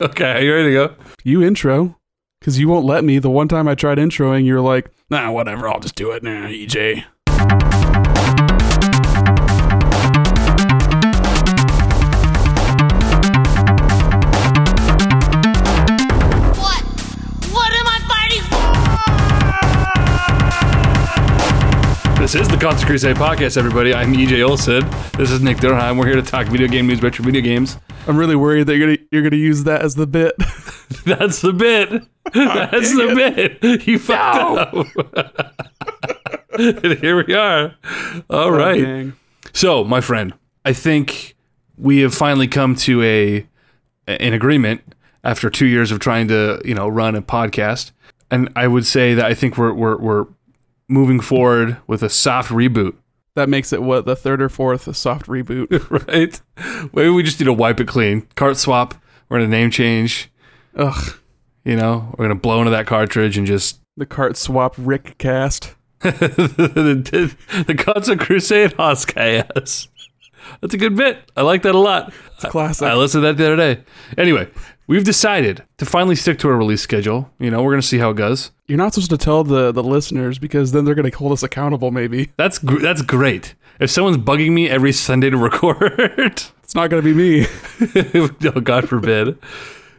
Okay, are you ready to go? You intro, because you won't let me. The one time I tried introing, you're like, nah, whatever, I'll just do it now, EJ. This is the Console Crusade podcast, everybody. I'm EJ Olson. This is Nick Durheim. We're here to talk video game news, retro video games. I'm really worried that you're gonna you're gonna use that as the bit. That's the bit. That's the bit. You fucked up. and here we are. All right. Dang. So, my friend, I think we have finally come to a an agreement after two years of trying to, you know, run a podcast. And I would say that I think we're we're we're moving forward with a soft reboot, That makes it what the third or fourth soft reboot. right? Maybe we just need to wipe it clean. Cart swap. We're gonna name change. Ugh, You know, we're gonna blow into that cartridge and just the cart swap Rick cast. the, the Console Crusade Hoskayas. That's a good bit. I like that a lot. It's a classic. I listened to that the other day. Anyway, we've decided to finally stick to our release schedule. You know, we're going to see how it goes. You're not supposed to tell the the listeners because then they're gonna hold us accountable. Maybe That's gr- that's great. If someone's bugging me every Sunday to record, it's not gonna be me. oh God forbid.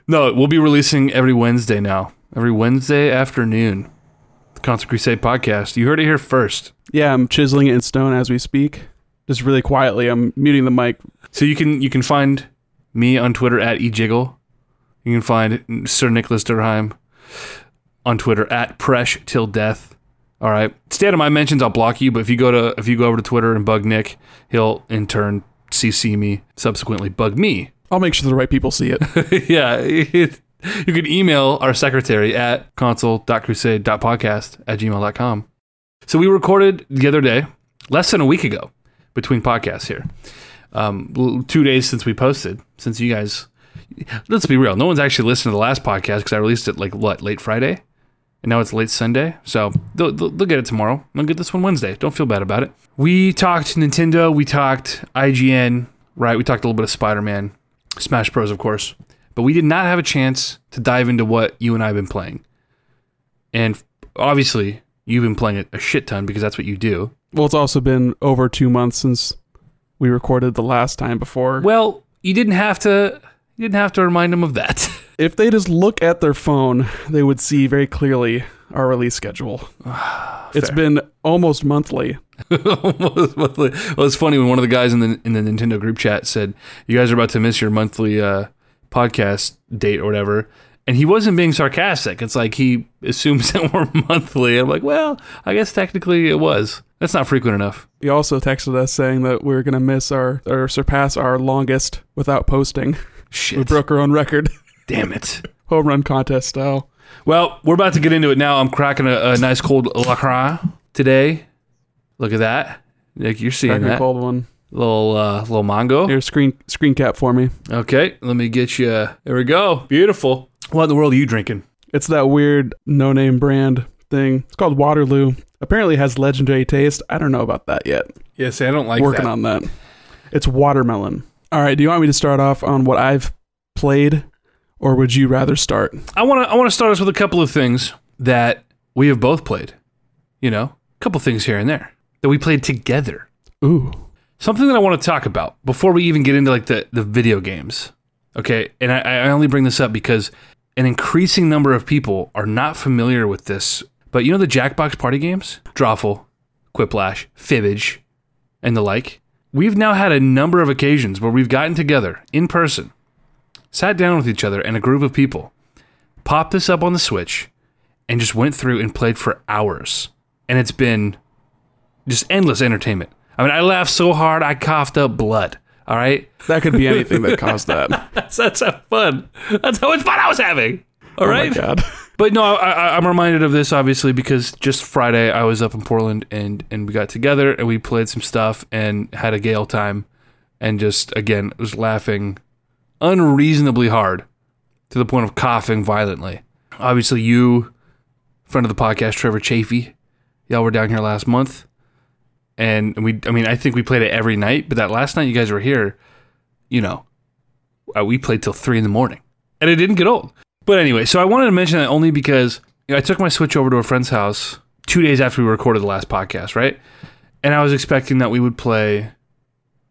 No, we'll be releasing every Wednesday now. Every Wednesday afternoon. The Console Crusade podcast. You heard it here first. yeah, I'm chiseling it in stone as we speak. Just really quietly, I'm muting the mic. So you can you can find me on Twitter at ejiggle. You can find Sir Nicholas Durheim on Twitter at Presh till death. All right. Stay out of my mentions. I'll block you. But if you go to if you go over to Twitter and bug Nick, he'll in turn CC me. Subsequently, bug me. I'll make sure the right people see it. yeah. it- you can email our secretary at console.crusade.podcast at gmail.com. So we recorded the other day, less than a week ago, between podcasts here. Um, two days since we posted, since you guys, let's be real, no one's actually listened to the last podcast because I released it like what, late Friday? And now it's late Sunday. So they'll, they'll, they'll get it tomorrow. They'll get this one Wednesday. Don't feel bad about it. We talked Nintendo. We talked IGN, right? We talked a little bit of Spider Man, Smash Bros, of course. But we did not have a chance to dive into what you and I have been playing. And obviously, you've been playing it a shit ton because that's what you do. well, it's also been over two months since we recorded the last time before. Well, you didn't have to. You didn't have to remind them of that. If they just look at their phone, they would see very clearly our release schedule. it's been almost monthly. Almost monthly. well, it's funny when one of the guys in the in the Nintendo group chat said, "You guys are about to miss your monthly uh, podcast date or whatever," and he wasn't being sarcastic. It's like he assumes that we're monthly. I'm like, well, I guess technically it was. That's not frequent enough. He also texted us saying that we are going to miss our or surpass our longest without posting. We broke our own record, Damn it. home run contest style. Well, we're about to get into it now. I'm cracking a, a nice cold lacroix today. Look at that. Nick, you're seeing Cracking a cold one. little uh, little mango. Here, screen screen cap for me. Okay, let me get you. There we go. Beautiful. What in the world are you drinking? It's that weird no name brand thing. It's called Waterloo. Apparently it has legendary taste. I don't know about that yet. Yes, I don't like Working on that. It's watermelon. All right, do you want me to start off on what I've played or would you rather start? I want to. I want to start us with a couple of things that we have both played. You know, a couple things here and there that we played together. Ooh. Something that I want to talk about before we even get into like the the video games. Okay, and I, I only bring this up because an increasing number of people are not familiar with this. But you know the Jackbox party games, Drawful, Quiplash, Fibbage, and the like. We've now had a number of occasions where we've gotten together in person, sat down with each other and a group of people, popped this up on the Switch, and just went through and played for hours. And it's been just endless entertainment. I mean, I laughed so hard I coughed up blood. All right, That could be anything that caused that. That's that's how fun. That's how much fun I was having. All Oh right. but no, I, I'm reminded of this obviously because just Friday I was up in Portland and and we got together and we played some stuff and had a gale time, and just again was laughing unreasonably hard to the point of coughing violently. Obviously, you, friend of the podcast, Trevor Chafee, y'all were down here last month, and we. I mean, I think we played it every night, but that last night you guys were here, you know, uh, we played till three in the morning. and it didn't get old. But anyway, so I wanted to mention that only because you know, I took my Switch over to a friend's house two days after we recorded the last podcast, right? And I was expecting that we would play,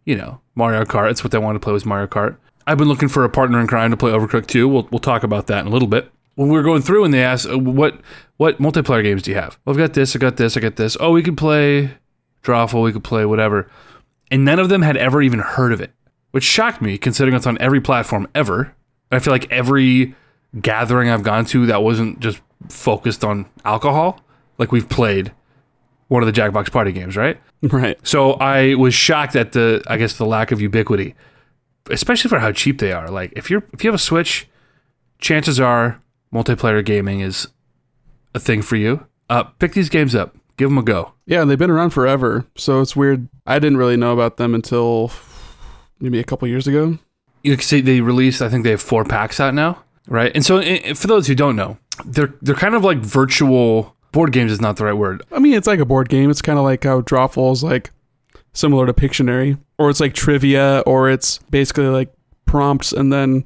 you know, Mario Kart. It's what they wanted to play was Mario Kart. I've been looking for a partner in crime to play Overcooked 2. We'll, we'll talk about that in a little bit. When we were going through and they asked, uh, what what multiplayer games do you have? Well, I've got this, I got this, I got this. Oh, we could play Drawful, we could play whatever. And none of them had ever even heard of it, which shocked me considering it's on every platform ever. I feel like every gathering I've gone to that wasn't just focused on alcohol, like we've played one of the Jackbox party games, right? Right. So I was shocked at the, I guess, the lack of ubiquity, especially for how cheap they are. Like if you're if you have a Switch, chances are multiplayer gaming is a thing for you. Uh, pick these games up, give them a go. Yeah, they've been around forever, so it's weird. I didn't really know about them until maybe a couple years ago. You can see they released. I think they have four packs out now, right? And so, for those who don't know, they're they're kind of like virtual board games. Is not the right word. I mean, it's like a board game. It's kind of like how Drawful is like similar to Pictionary, or it's like trivia, or it's basically like prompts and then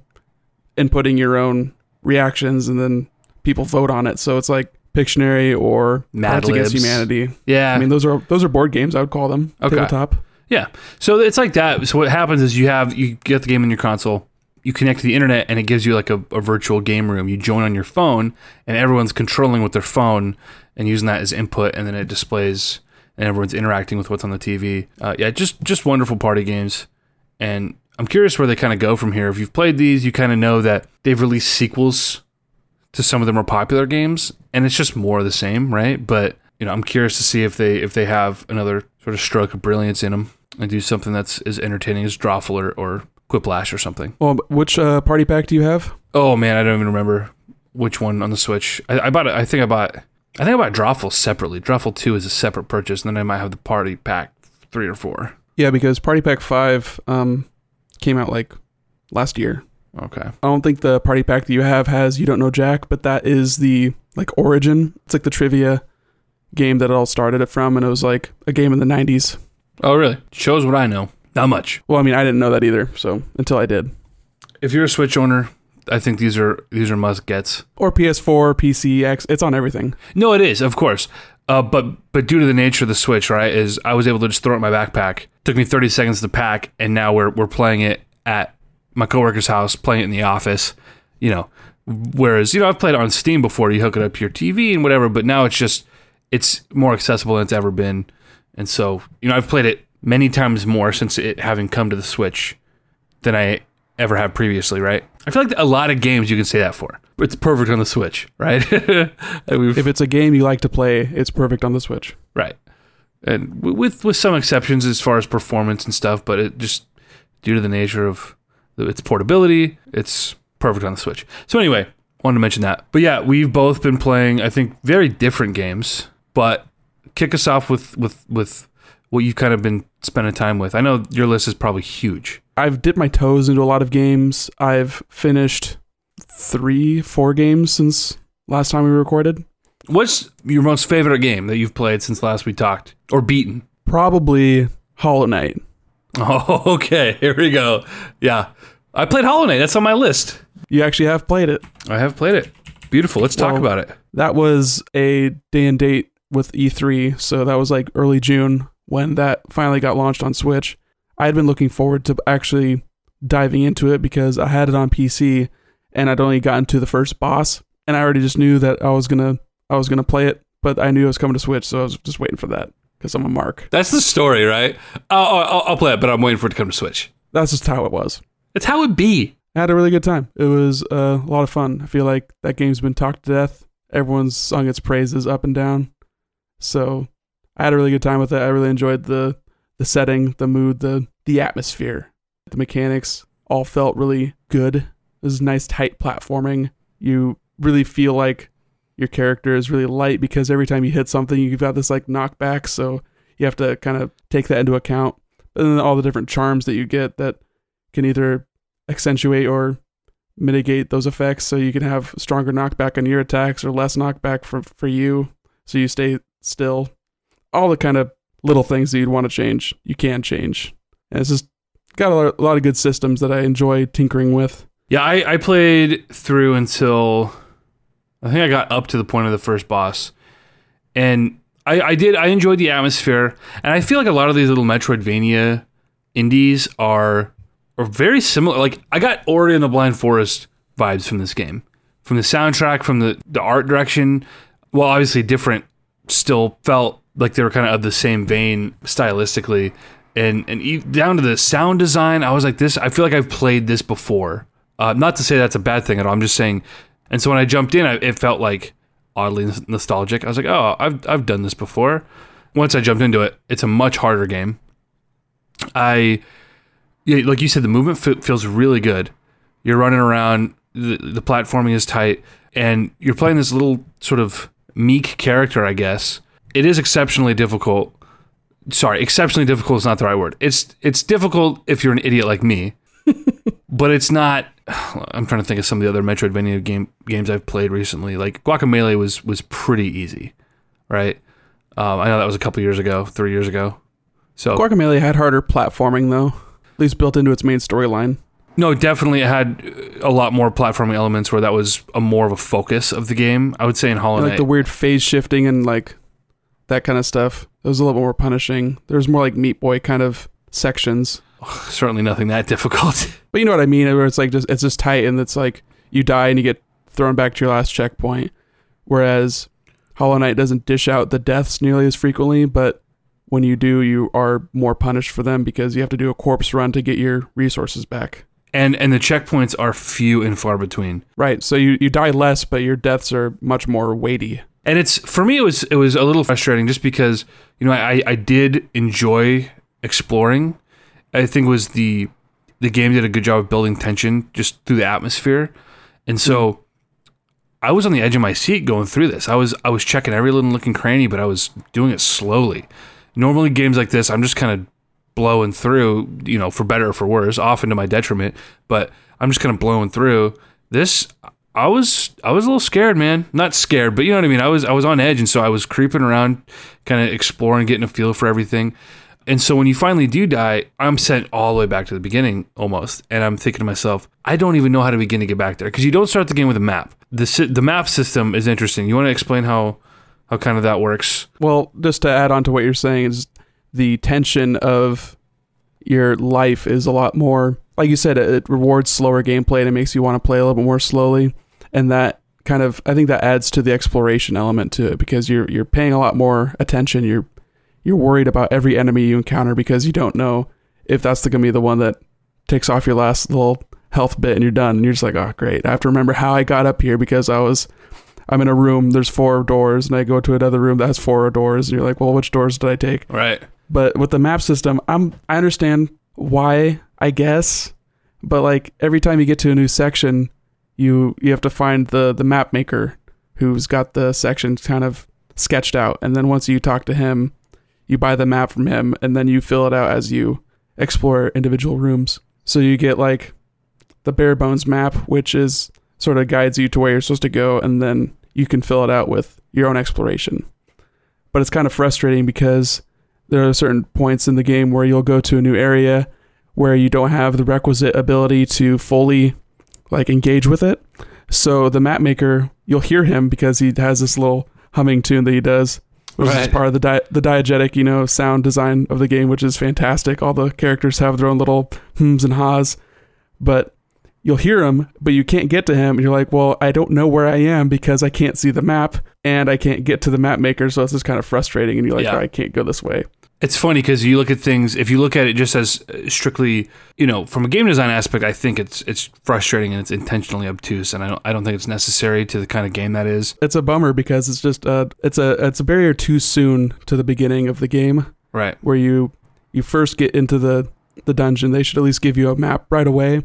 inputting your own reactions, and then people vote on it. So it's like Pictionary or Mad Against Humanity. Yeah, I mean, those are those are board games. I would call them Okay. tabletop. Yeah. So it's like that. So what happens is you have you get the game in your console, you connect to the internet, and it gives you like a, a virtual game room. You join on your phone, and everyone's controlling with their phone and using that as input, and then it displays, and everyone's interacting with what's on the TV. Uh, yeah, just just wonderful party games, and I'm curious where they kind of go from here. If you've played these, you kind of know that they've released sequels to some of the more popular games, and it's just more of the same, right? But you know, I'm curious to see if they if they have another sort of stroke of brilliance in them and do something that's as entertaining as Drawful or, or Quiplash or something. Well, which uh, party pack do you have? Oh man, I don't even remember which one on the Switch. I, I bought it. I think I bought. I think I bought Drawful separately. Drawful Two is a separate purchase, and then I might have the Party Pack three or four. Yeah, because Party Pack Five um, came out like last year. Okay. I don't think the party pack that you have has you don't know Jack, but that is the like origin. It's like the trivia game that it all started it from, and it was like a game in the '90s. Oh really? Shows what I know. Not much. Well, I mean, I didn't know that either, so until I did. If you're a Switch owner, I think these are these are must gets. Or PS4, PC, X, it's on everything. No, it is, of course. Uh, but but due to the nature of the Switch, right, is I was able to just throw it in my backpack. Took me 30 seconds to pack, and now we're we're playing it at my coworker's house, playing it in the office. You know, whereas you know I've played it on Steam before. You hook it up to your TV and whatever, but now it's just it's more accessible than it's ever been. And so you know I've played it many times more since it having come to the Switch than I ever have previously. Right? I feel like a lot of games you can say that for. It's perfect on the Switch, right? If it's a game you like to play, it's perfect on the Switch. Right. And with with some exceptions as far as performance and stuff, but it just due to the nature of the- its portability, it's perfect on the Switch. So anyway, wanted to mention that. But yeah, we've both been playing I think very different games, but kick us off with with with what you've kind of been spending time with. I know your list is probably huge. I've dipped my toes into a lot of games. I've finished three, four games since last time we recorded. What's your most favorite game that you've played since last we talked or beaten? Probably Hollow Knight. Oh, okay. Here we go. Yeah. I played Hollow Knight. That's on my list. You actually have played it. I have played it. Beautiful. Let's talk Well- about it. That was a day and date with E3, so that was like early June when that finally got launched on Switch. I had been looking forward to actually diving into it because I had it on PC and I'd only gotten to the first boss, and I already just knew that I was gonna I was gonna play it, but I knew it was coming to Switch, so I was just waiting for that because I'm a mark. That's the story, right? I'll, I'll, I'll play it, but I'm waiting for it to come to Switch. That's just how it was. It's how it be. I had a really good time. It was uh, a lot of fun. I feel like that game's been talked to death. Everyone's sung its praises up and down. So I had a really good time with it. I really enjoyed the the setting, the mood, the the atmosphere. The mechanics all felt really good. It was nice tight platforming. You really feel like your character is really light because every time you hit something you've got this like knockback, so you have to kind of take that into account. And then all the different charms that you get that can either accentuate or mitigate those effects so you can have stronger knockback on your attacks or less knockback for, for you so you stay still all the kind of little things that you'd want to change you can change. And it's just got a lot, of good systems that i enjoy tinkering with. Yeah, I, I played through until I think I got up to the point of the first boss, and I, I did I enjoyed the atmosphere, and I feel like a lot of these little Metroidvania indies are are very similar. Like I got Ori and the Blind Forest vibes from this game, from the soundtrack, from the the art direction. Well, obviously different, still felt like they were kind of of the same vein stylistically, and and down to the sound design. I was like, this. I feel like I've played this before. Uh, not to say that's a bad thing at all. I'm just saying. And so when I jumped in, I, it felt like oddly nostalgic. I was like, oh, I've I've done this before. Once I jumped into it, it's a much harder game. I, yeah, like you said, the movement fe- feels really good. You're running around. The, the platforming is tight, and you're playing this little sort of meek character. I guess it is exceptionally difficult. Sorry, exceptionally difficult is not the right word. It's it's difficult if you're an idiot like me, but it's not. I'm trying to think of some of the other Metroidvania game games I've played recently. Like Guacamelee was was pretty easy, right? Um, I know that was a couple years ago, three years ago. So Guacamelee had harder platforming though, at least built into its main storyline. no, definitely it had a lot more platforming elements where that was a more of a focus of the game. I would say in Hollow Knight. like the weird phase shifting and like that kind of stuff. It was a little more punishing. There was more like Meat Boy kind of sections. certainly nothing that difficult. But you know what I mean? Where it's like just it's just tight and it's like you die and you get thrown back to your last checkpoint. Whereas Hollow Knight doesn't dish out the deaths nearly as frequently, but when you do, you are more punished for them because you have to do a corpse run to get your resources back. and and the checkpoints are few and far between. Right. So you, you die less, but your deaths are much more weighty. And it's for me it was it was a little frustrating just because you know I I did enjoy exploring. I think it was the the game did a good job of building tension just through the atmosphere, and so hmm. I was on the edge of my seat going through this. I was I was checking every little looking cranny, but I was doing it slowly. Normally games like this, I'm just kind of blowing through, you know, for better or for worse, often to my detriment. But I'm just kind of blowing through. This, I was, I was a little scared, man. Not scared, but you know what I mean. I was, I was on edge, and so I was creeping around, kind of exploring, getting a feel for everything. And so when you finally do die, I'm sent all the way back to the beginning almost, and I'm thinking to myself, I don't even know how to begin to get back there because you don't start the game with a map. The the map system is interesting. You want to explain how how kind of that works? Well, just to add on to what you're saying is the tension of your life is a lot more like you said it rewards slower gameplay and it makes you want to play a little bit more slowly. And that kind of I think that adds to the exploration element to it because you're you're paying a lot more attention. You're you're worried about every enemy you encounter because you don't know if that's going to be the one that takes off your last little health bit and you're done. And you're just like oh great. I have to remember how I got up here because I was I'm in a room there's four doors and I go to another room that has four doors. And you're like well which doors did I take? Right. but with the map system i'm i understand why i guess but like every time you get to a new section you you have to find the the map maker who's got the sections kind of sketched out. And then once you talk to him you buy the map from him and then you fill it out as you explore individual rooms. So you get like the bare bones map which is sort of guides you to where you're supposed to go and then you can fill it out with your own exploration. But it's kind of frustrating because there are certain points in the game where you'll go to a new area where you don't have the requisite ability to fully like engage with it. So the map maker, you'll hear him because he has this little humming tune that he does, which is part of the di- the diegetic, you know, sound design of the game, which is fantastic. All the characters have their own little hums and haws, but you'll hear him, but you can't get to him. And you're like, well, I don't know where I am because I can't see the map and I can't get to the map maker. So it's just kind of frustrating. And you're like, Yeah. "Oh, I can't go this way. It's funny because you look at things. If you look at it just as uh, strictly, you know, from a game design aspect, I think it's it's frustrating and it's intentionally obtuse, and I don't I don't think it's necessary to the kind of game that is. it's a bummer because it's just uh it's a it's a barrier too soon to the beginning of the game Right. where you you first get into the the dungeon they should at least give you a map right away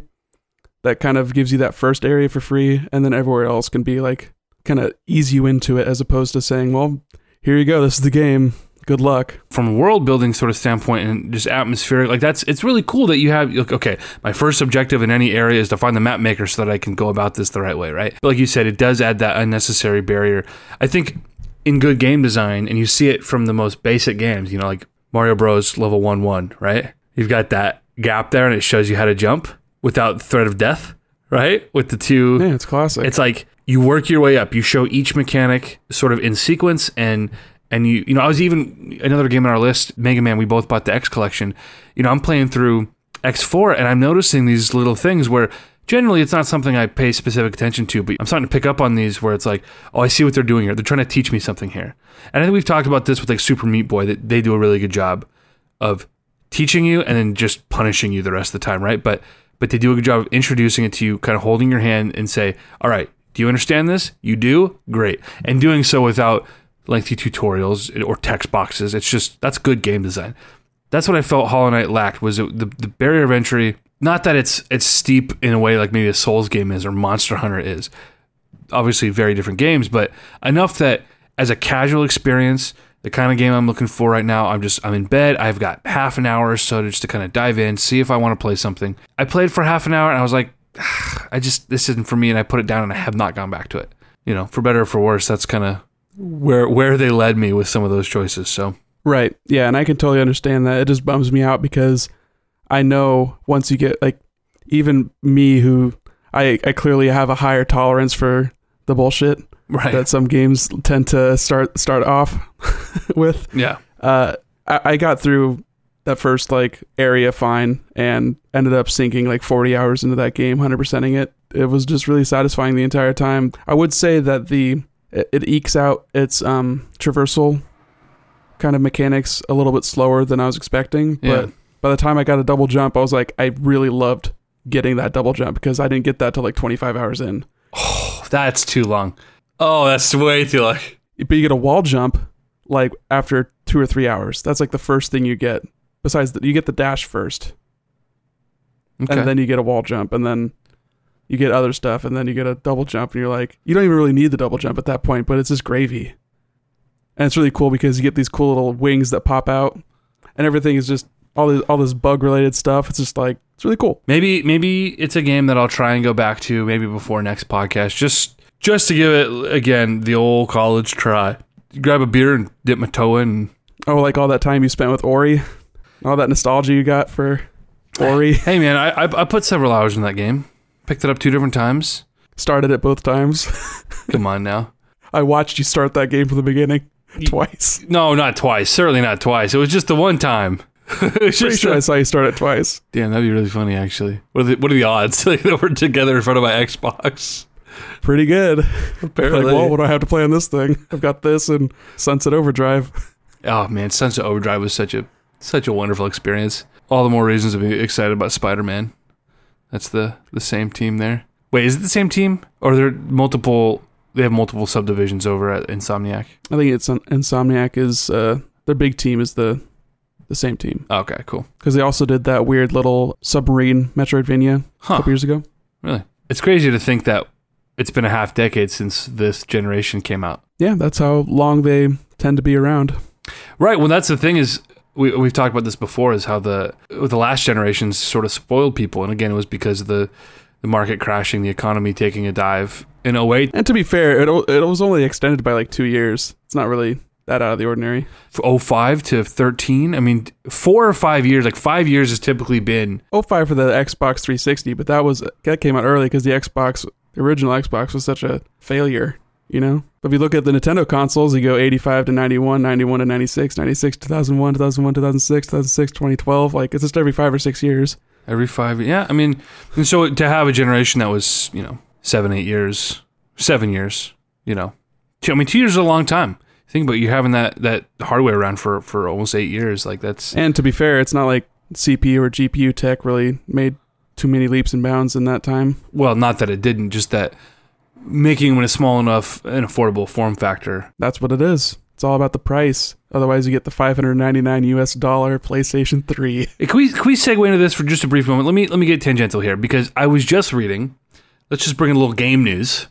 that kind of gives you that first area for free and then everywhere else can be like kind of ease you into it as opposed to saying well here you go this is the game good luck From a world building sort of standpoint and just atmospheric, like that's it's really cool that you have. Look, okay, my first objective in any area is to find the map maker so that I can go about this the right way. Right. But like you said, it does add that unnecessary barrier. I think in good game design, and you see it from the most basic games, you know, like Mario Bros. Level One One, right? You've got that gap there, and it shows you how to jump without threat of death, right? With the two Yeah, it's classic. it's like you work your way up. You show each mechanic sort of in sequence, and and you you know I was even another game on our list, Mega Man. We both bought the X collection. You know I'm playing through X4, and I'm noticing these little things where generally it's not something I pay specific attention to, but I'm starting to pick up on these where it's like, oh, I see what they're doing here. They're trying to teach me something here. And I think we've talked about this with like Super Meat Boy that they do a really good job of teaching you and then just punishing you the rest of the time, right? But but they do a good job of introducing it to you, kind of holding your hand and say, "All right, do you understand this? You do? Great." And doing so without lengthy tutorials or text boxes. It's just that's good game design. That's what I felt Hollow Knight lacked was it, the the barrier of entry. Not that it's it's steep in a way like maybe a Souls game is or Monster Hunter is. Obviously, very different games, but enough that as a casual experience, the kind of game I'm looking for right now, I'm just I'm in bed. I've got half an hour or so just to kind of dive in, see if I want to play something. I played for half an hour and I was like, I just this isn't for me, and I put it down and I have not gone back to it. You know, for better or for worse, that's kind of where where they led me with some of those choices. So Right. Yeah, and I can totally understand that. It just bums me out because I know once you get like even me who I I clearly have a higher tolerance for the bullshit right, that some games tend to start start off with. yeah, Uh I, I got through that first like area fine and ended up sinking like 40 hours into that game 100%ing it it was just really satisfying the entire time i would say that the it, it ekes out its um traversal kind of mechanics a little bit slower than i was expecting Yeah. but by the time i got a double jump i was like i really loved getting that double jump because i didn't get that till like 25 hours in Oh, that's too long. Oh, that's way too long. but you get a wall jump like after two or three hours that's like the first thing you get besides that you get the dash first Okay. and then you get a wall jump, and then you get other stuff, and then you get a double jump, and you're like, you don't even really need the double jump at that point, but it's just gravy. And it's really cool because you get these cool little wings that pop out, and everything is just all this all this bug related stuff. It's just like it's really cool. Maybe maybe it's a game that I'll try and go back to maybe before next podcast just just to give it again the old college try. Grab a beer and dip my toe in. Oh, like all that time you spent with Ori, all that nostalgia you got for Ori. Hey man, I, I I put several hours in that game. Picked it up two different times. Started it both times. Come on now. I watched you start that game from the beginning twice. No, not twice. Certainly not twice. It was just the one time. it Pretty just sure a- I saw you start it twice. damn, that'd be really funny actually. What are the, what are the odds like, that we're together in front of my Xbox? Pretty good. Apparently. Like, well, what do I have to play on this thing? I've got this and Sunset Overdrive. Oh man, Sunset Overdrive was such a such a wonderful experience. All the more reasons to be excited about Spider Man. That's the the same team there. Wait, is it the same team, or are there multiple? They have multiple subdivisions over at Insomniac. I think it's Insomniac is uh, their big team is the the same team Okay, cool. because they also did that weird little submarine Metroidvania a couple years ago. Really? It's crazy to think that it's been a half decade since this generation came out. Yeah, that's how long they tend to be around. Right. Well, that's the thing is we we've talked about this before is how the the last generations sort of spoiled people, and again, it was because of the the market crashing, the economy taking a dive in 08 And to be fair, it it was only extended by like two years. It's not really that out of the ordinary. f- 05 to 13 i mean four or five years like five years has typically been 05 for the Xbox 360, but that was that came out early because the Xbox, the original Xbox, was such a failure. You know, but if you look at the Nintendo consoles, you go 85 to 91, 91 to 96, 96 2001, 2001, 2006, 2006, 2012. Like it's just every five or six years. every five yeah i mean and so to have a generation that was you know seven eight years seven years you know two, i mean two years is a long time think about you having that that hardware around for for almost eight years like that's And to be fair, it's not like CPU or GPU tech really made too many leaps and bounds in that time. well not that it didn't just that making them in a small enough and affordable form factor That's what it is. It's all about the price. Otherwise, you get the 599 US dollar PlayStation 3. Hey, Can we can we segue into this for just a brief moment? Let me let me get tangential here because I was just reading. Let's just bring in a little game news.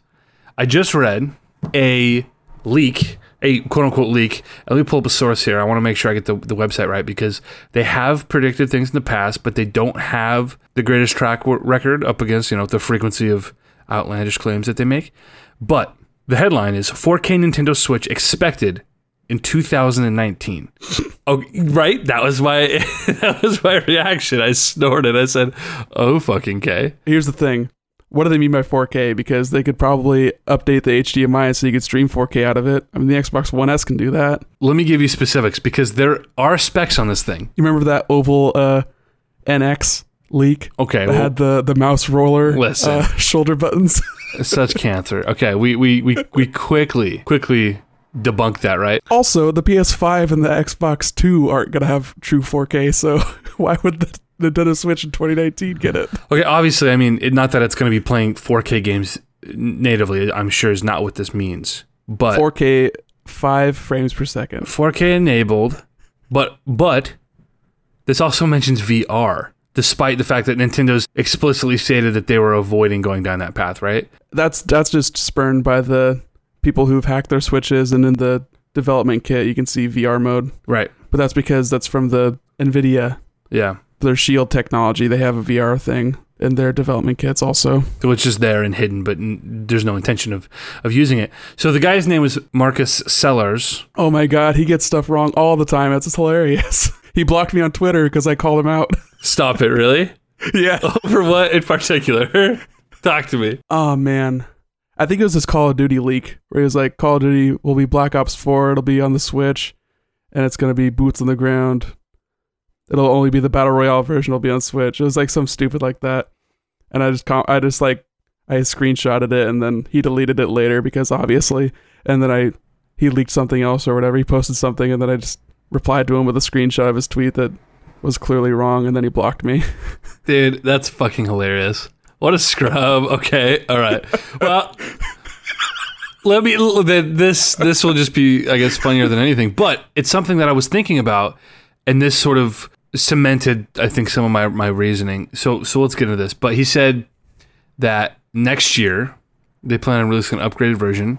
I just read a leak, a quote unquote leak. Let me pull up a source here. I want to make sure I get the, the website right because they have predicted things in the past, but they don't have the greatest track record up against you know the frequency of outlandish claims that they make. But the headline is 4K Nintendo Switch expected in 2019. Oh, right. That was my that was my reaction. I snorted. I said, "Oh fucking K." Here's the thing what do they mean by 4K? Because they could probably update the HDMI so you could stream 4K out of it. I mean, the Xbox One S can do that. Let me give you specifics because there are specs on this thing. You remember that oval uh, NX leak Okay, well, had the the mouse roller Listen. uh, shoulder buttons? such cancer. Okay, we we we we quickly quickly debunk that, right? also, the PS5 and the Xbox Two aren't gonna have true 4K. So why would the Nintendo Switch in 2019 get it? Okay, obviously, I mean, it, not that it's going to be playing 4K games natively. I'm sure is not what this means, but 4K five frames per second. 4K enabled, but but this also mentions VR, despite the fact that Nintendo's explicitly stated that they were avoiding going down that path, right? That's that's just spurned by the people who've hacked their switches, and in the development kit you can see VR mode. Right. But that's because that's from the Nvidia, Yeah. their Shield technology. They have a VR thing in their development kits also. Which is there and hidden, but n- there's no intention of of using it. So the guy's name was Marcus Sellers. Oh my god, he gets stuff wrong all the time. That's hilarious. he blocked me on Twitter because I called him out. Stop it, really? yeah. For what in particular? Talk to me. Oh man. I think it was this Call of Duty leak where he was like, Call of Duty will be Black Ops 4, it'll be on the Switch, and it's gonna be boots on the ground. It'll only be the Battle Royale version It'll be on Switch. It was like some stupid like that. And I just com- I just like I screenshotted it and then he deleted it later because obviously and then I he leaked something else or whatever. He posted something and then I just replied to him with a screenshot of his tweet that was clearly wrong and then he blocked me. Dude, that's fucking hilarious. What a scrub. Okay, all right. Well, let me. This this will just be, I guess, funnier than anything. But it's something that I was thinking about, and this sort of cemented, I think, some of my my reasoning. So so let's get into this. But he said that next year they plan on releasing an upgraded version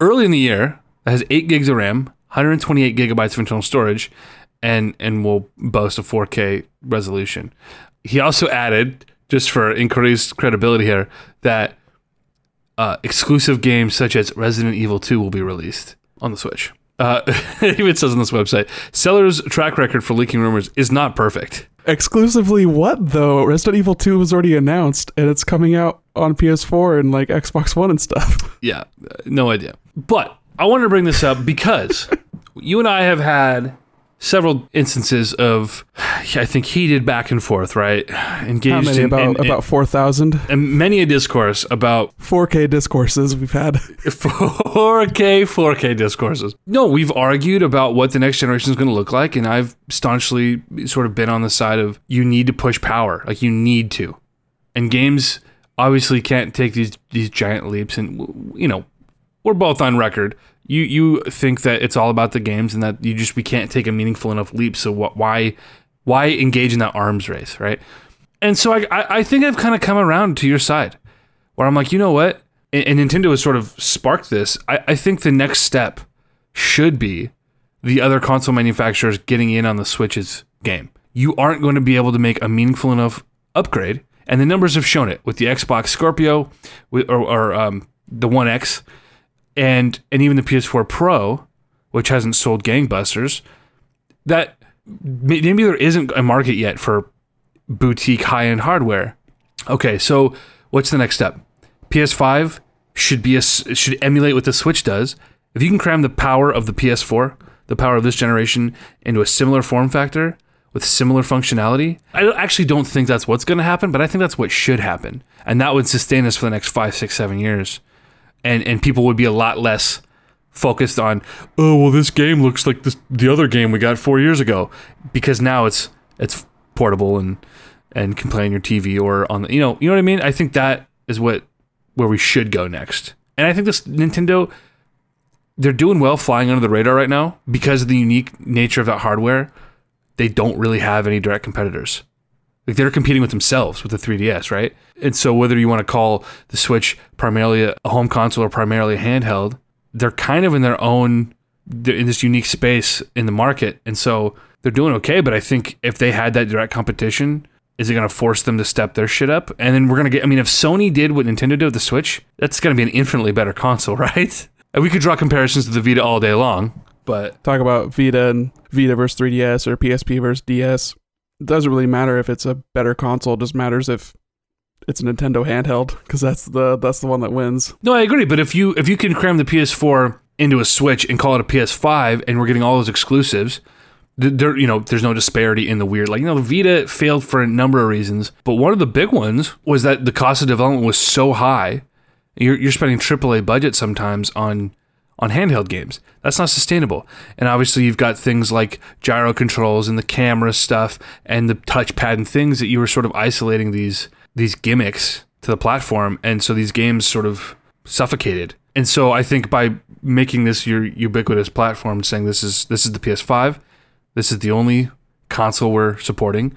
early in the year that has eight gigs of RAM, 128 gigabytes of internal storage, and and will boast a 4K resolution. He also added, just for increased credibility here, that uh, exclusive games such as Resident Evil 2 will be released on the Switch. Uh, it even says on this website, Seller's track record for leaking rumors is not perfect. Exclusively what though? Resident Evil 2 was already announced and it's coming out on PS4 and like Xbox One and stuff. Yeah, no idea. But I wanted to bring this up because you and I have had several instances of, I think, heated back and forth, right? Engaged How many? in, About in- in- about 4,000? And many a discourse about 4K discourses we've had. 4K, 4K discourses. No, we've argued about what the next generation is going to look like, and I've staunchly sort of been on the side of you need to push power, like you need to, and games obviously can't take these these giant leaps, and you know we're both on record. You you think that it's all about the games, and that you just we can't take a meaningful enough leap. So what? Why why engage in that arms race, right? And so I I, I think I've kind of come around to your side, where I'm like, you know what? And, and Nintendo has sort of sparked this. I, I think the next step should be the other console manufacturers getting in on the Switch's game. You aren't going to be able to make a meaningful enough upgrade, and the numbers have shown it with the Xbox Scorpio or, or um, the One X, and and even the PS4 Pro, which hasn't sold gangbusters. That maybe there isn't a market yet for boutique high end hardware. Okay, so what's the next step? PS5 should be a should emulate what the Switch does. If you can cram the power of the PS4, the power of this generation, into a similar form factor with similar functionality, I actually don't think that's what's going to happen, but I think that's what should happen, and that would sustain us for the next five, six, seven years, and and people would be a lot less focused on oh well this game looks like this the other game we got four years ago. Because now it's it's portable and and can play on your TV or on the you know you know what I mean? I think that is what where we should go next. And I think this Nintendo they're doing well flying under the radar right now because of the unique nature of that hardware. They don't really have any direct competitors like they're competing with themselves with the 3DS, right? And so whether you want to call the Switch primarily a home console or primarily a handheld, they're kind of in their own in this unique space in the market. And so they're doing okay, but I think if they had that direct competition, is it going to force them to step their shit up? And then we're going to get I mean if Sony did what Nintendo did with the Switch, that's going to be an infinitely better console, right? And we could draw comparisons to the Vita all day long, but Talk about Vita and Vita versus 3DS or PSP versus DS. Doesn't really matter if it's a better console, it just matters if it's a Nintendo handheld because that's the that's the one that wins. No, I agree. But if you if you can cram the PS4 into a Switch and call it a PS5, and we're getting all those exclusives, there you know there's no disparity in the weird. Like you know, the Vita failed for a number of reasons, but one of the big ones was that the cost of development was so high. You're you're spending AAA budget sometimes on on handheld games. That's not sustainable. And obviously, you've got things like gyro controls and the camera stuff and the touchpad and things that you were sort of isolating these these gimmicks to the platform, and so these games sort of suffocated. And so I think by making this your ubiquitous platform, saying this is this is the PS5, this is the only console we're supporting,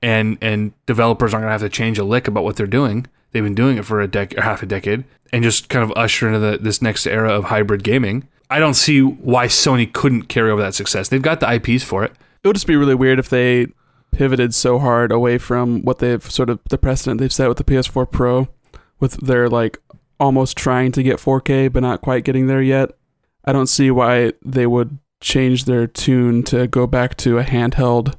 and and developers aren't gonna have to change a lick about what they're doing. They've been doing it for a or half a decade, and just kind of usher into the, this next era of hybrid gaming. I don't see why Sony couldn't carry over that success. They've got the IPs for it. It would just be really weird if they pivoted so hard away from what they've sort of the precedent they've set with the PS4 Pro, with their like almost trying to get 4K but not quite getting there yet. I don't see why they would change their tune to go back to a handheld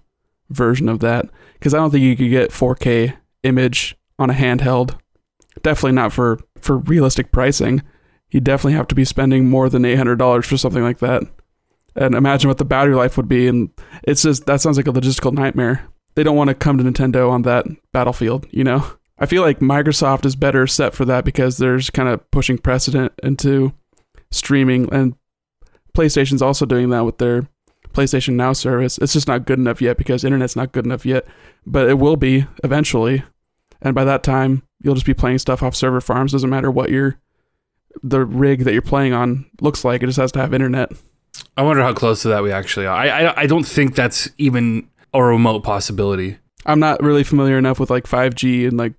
version of that because I don't think you could get 4K image on a handheld. Definitely not for for realistic pricing. You definitely have to be spending more than $800 for something like that. And imagine what the battery life would be and it's just that sounds like a logistical nightmare. They don't want to come to Nintendo on that battlefield, you know. I feel like Microsoft is better set for that because there's kind of pushing precedent into streaming and PlayStation's also doing that with their PlayStation Now service. It's just not good enough yet because internet's not good enough yet, but it will be eventually. And by that time, you'll just be playing stuff off server farms. Doesn't matter what your the rig that you're playing on looks like. It just has to have internet. I wonder how close to that we actually are. I I, I don't think that's even a remote possibility. I'm not really familiar enough with like 5G and like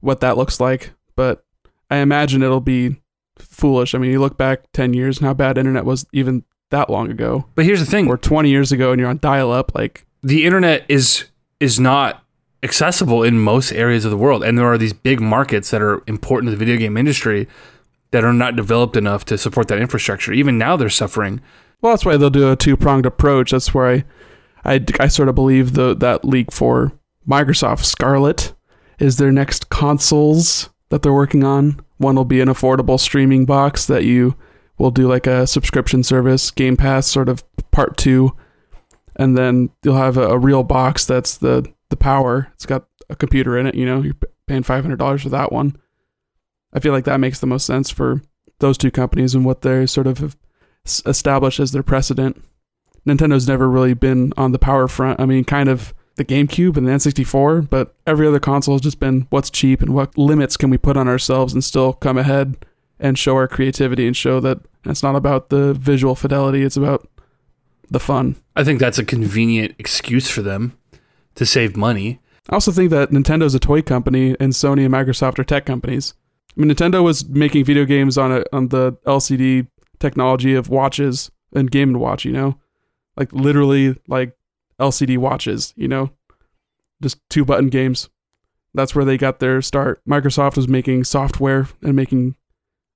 what that looks like, but I imagine it'll be foolish. I mean, you look back 10 years and how bad internet was even that long ago, But here's the thing: or 20 years ago, and you're on dial up. Like, the internet is is not accessible in most areas of the world and there are these big markets that are important to the video game industry that are not developed enough to support that infrastructure even now they're suffering well, that's why they'll do a two pronged approach. That's where I, I, I sort of believe the that leak for Microsoft Scarlett is their next consoles that they're working on. One will be an affordable streaming box that you will do like a subscription service, Game Pass sort of part two, and then you'll have a, a real box that's the the power. It's got a computer in it. You know, you're paying five hundred dollars for that one. I feel like that makes the most sense for those two companies and what they sort of established as their precedent. Nintendo's never really been on the power front. I mean, kind of the GameCube and the N64, but every other console has just been what's cheap and what limits can we put on ourselves and still come ahead and show our creativity and show that it's not about the visual fidelity, it's about the fun. i think that's a convenient excuse for them to save money I also think that Nintendo's a toy company and Sony and Microsoft are tech companies. I mean, Nintendo was making video games on a, on the LCD technology of watches and Game and Watch, you know, like literally like LCD watches, you know, just two button games. That's where they got their start. Microsoft was making software and making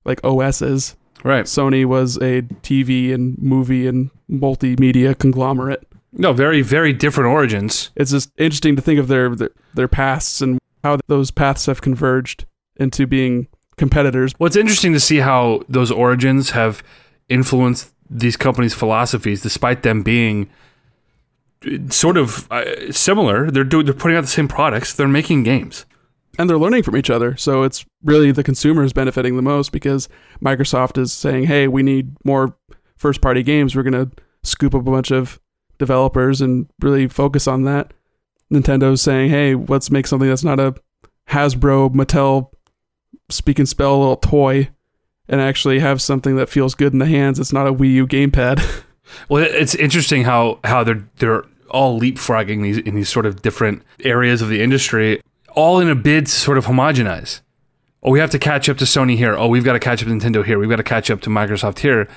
like OSs. right Sony was a TV and movie and multimedia conglomerate. No very very different origins It's just interesting to think of their their, their pasts and how those paths have converged into being competitors. well it's interesting to see how those origins have influenced these companies philosophies despite them being uh, sort of uh, similar they're doing they're putting out the same products they're making games and they're learning from each other. So it's really the consumers benefiting the most because Microsoft is saying, "Hey, we need more first-party games. We're going to scoop up a bunch of developers and really focus on that." Nintendo's saying, "Hey, let's make something that's not a Hasbro Mattel speak and spell little toy and actually have something that feels good in the hands. It's not a Wii U gamepad." Well, it's interesting how how they're they're all leapfrogging these in these sort of different areas of the industry, all in a bid to sort of homogenize. Oh, we have to catch up to Sony here. Oh, we've got to catch up to Nintendo here. We've got to catch up to Microsoft here.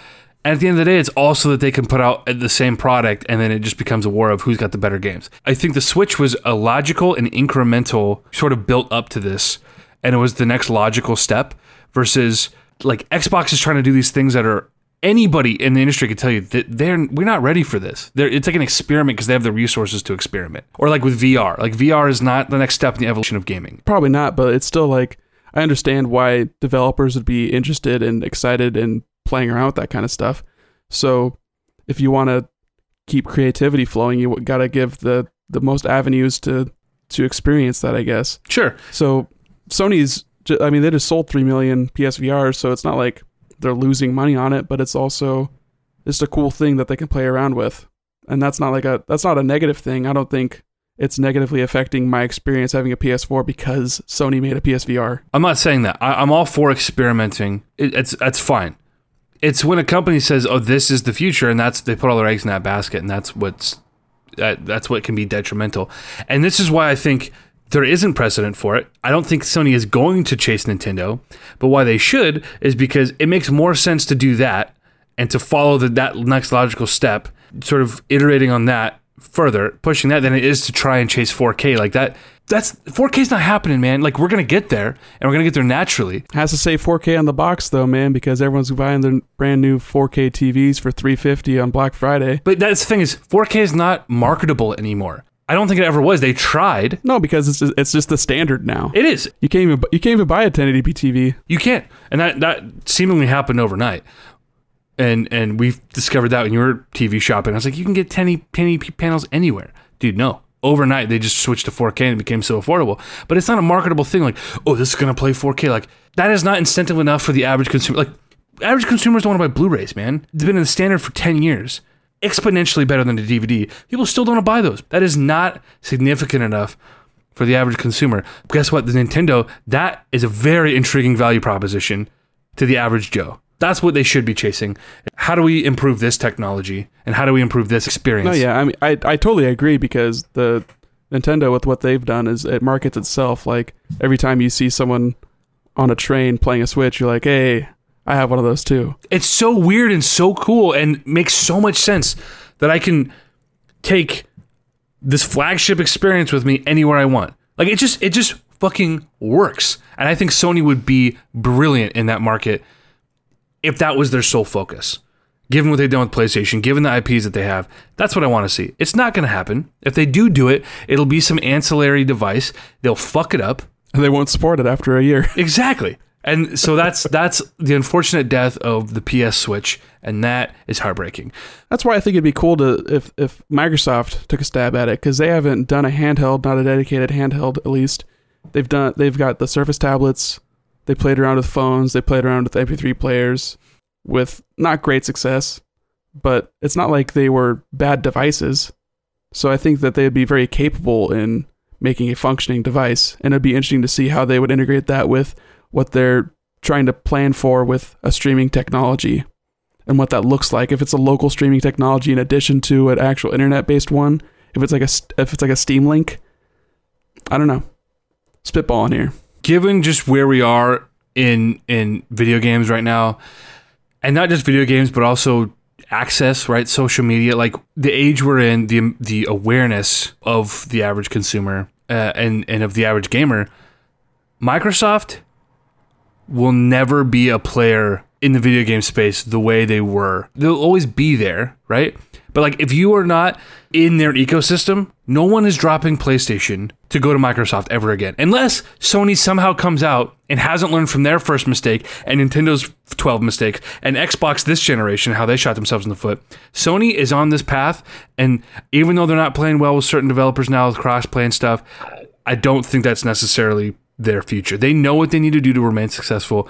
And at the end of the day, it's also that they can put out the same product, and then it just becomes a war of who's got the better games. I think the Switch was a logical and incremental sort of built up to this, and it was the next logical step. Versus like Xbox is trying to do these things that are anybody in the industry could tell you that they're we're not ready for this. They're, it's like an experiment because they have the resources to experiment. Or like with VR, like VR is not the next step in the evolution of gaming. Probably not, but it's still like I understand why developers would be interested and excited in playing around with that kind of stuff. So if you want to keep creativity flowing, you got to give the the most avenues to to experience that, I guess. Sure, So Sony's, I mean, they just sold three million PSVRs, so it's not like they're losing money on it, but it's also just a cool thing that they can play around with, and that's not like a that's not a negative thing. I don't think it's negatively affecting my experience having a PS4 because Sony made a PSVR. I'm not saying that. I, I'm all for experimenting. It, it's that's fine. It's when a company says, "Oh, this is the future," and that's they put all their eggs in that basket, and that's what's that, that's what can be detrimental. And this is why I think there isn't precedent for it. I don't think Sony is going to chase Nintendo, but why they should is because it makes more sense to do that and to follow the, that next logical step, sort of iterating on that further, pushing that, than it is to try and chase 4K like that. That's 4K's not happening, man. Like we're gonna get there, and we're gonna get there naturally. Has to say 4K on the box though, man, because everyone's buying their brand new 4K TVs for 350 on Black Friday. But that's the thing is, 4K is not marketable anymore. I don't think it ever was. They tried. No, because it's just, it's just the standard now. It is. You can't even you can't even buy a 1080p TV. You can't, and that that seemingly happened overnight. And and we've discovered that when you were TV shopping. I was like, you can get 1080 1080p panels anywhere, dude. No, overnight they just switched to 4K and it became so affordable. But it's not a marketable thing. Like, oh, this is gonna play 4K. Like that is not incentive enough for the average consumer. Like average consumers don't want to buy Blu-rays, man. They've been in the standard for 10 years, exponentially better than the DVD. People still don't want to buy those. That is not significant enough for the average consumer. Guess what? The Nintendo, that is a very intriguing value proposition to the average Joe. That's what they should be chasing. How do we improve this technology and how do we improve this experience? No, yeah, I mean, I I totally agree because the Nintendo with what they've done is it markets itself. Like every time you see someone on a train playing a Switch, you're like, hey, I have one of those too. It's so weird and so cool and makes so much sense that I can take this flagship experience with me anywhere I want. Like it just it just fucking works. And I think Sony would be brilliant in that market if that was their sole focus. Given what they've done with PlayStation, given the IPs that they have, that's what I want to see. It's not going to happen. If they do do it, it'll be some ancillary device. They'll fuck it up. And they won't support it after a year. Exactly. And so that's that's the unfortunate death of the PS Switch, and that is heartbreaking. That's why I think it'd be cool to if if Microsoft took a stab at it because they haven't done a handheld, not a dedicated handheld at least. They've done they've got the Surface tablets. They played around with phones. They played around with MP3 players with not great success, but it's not like they were bad devices. So I think that they'd be very capable in making a functioning device, and it'd be interesting to see how they would integrate that with what they're trying to plan for with a streaming technology and what that looks like. If it's a local streaming technology in addition to an actual internet-based one, if it's like a if it's like a Steam Link, I don't know. Spitballing here. Given just where we are in in video games right now, and not just video games, but also access, right? Social media, like the age we're in, the the awareness of the average consumer uh, and and of the average gamer, Microsoft will never be a player in the video game space the way they were. They'll always be there, right? But like if you are not in their ecosystem, no one is dropping PlayStation to go to Microsoft ever again. Unless Sony somehow comes out and hasn't learned from their first mistake and Nintendo's 12 mistakes and Xbox this generation how they shot themselves in the foot. Sony is on this path and even though they're not playing well with certain developers now with cross-play and stuff, I don't think that's necessarily their future. They know what they need to do to remain successful.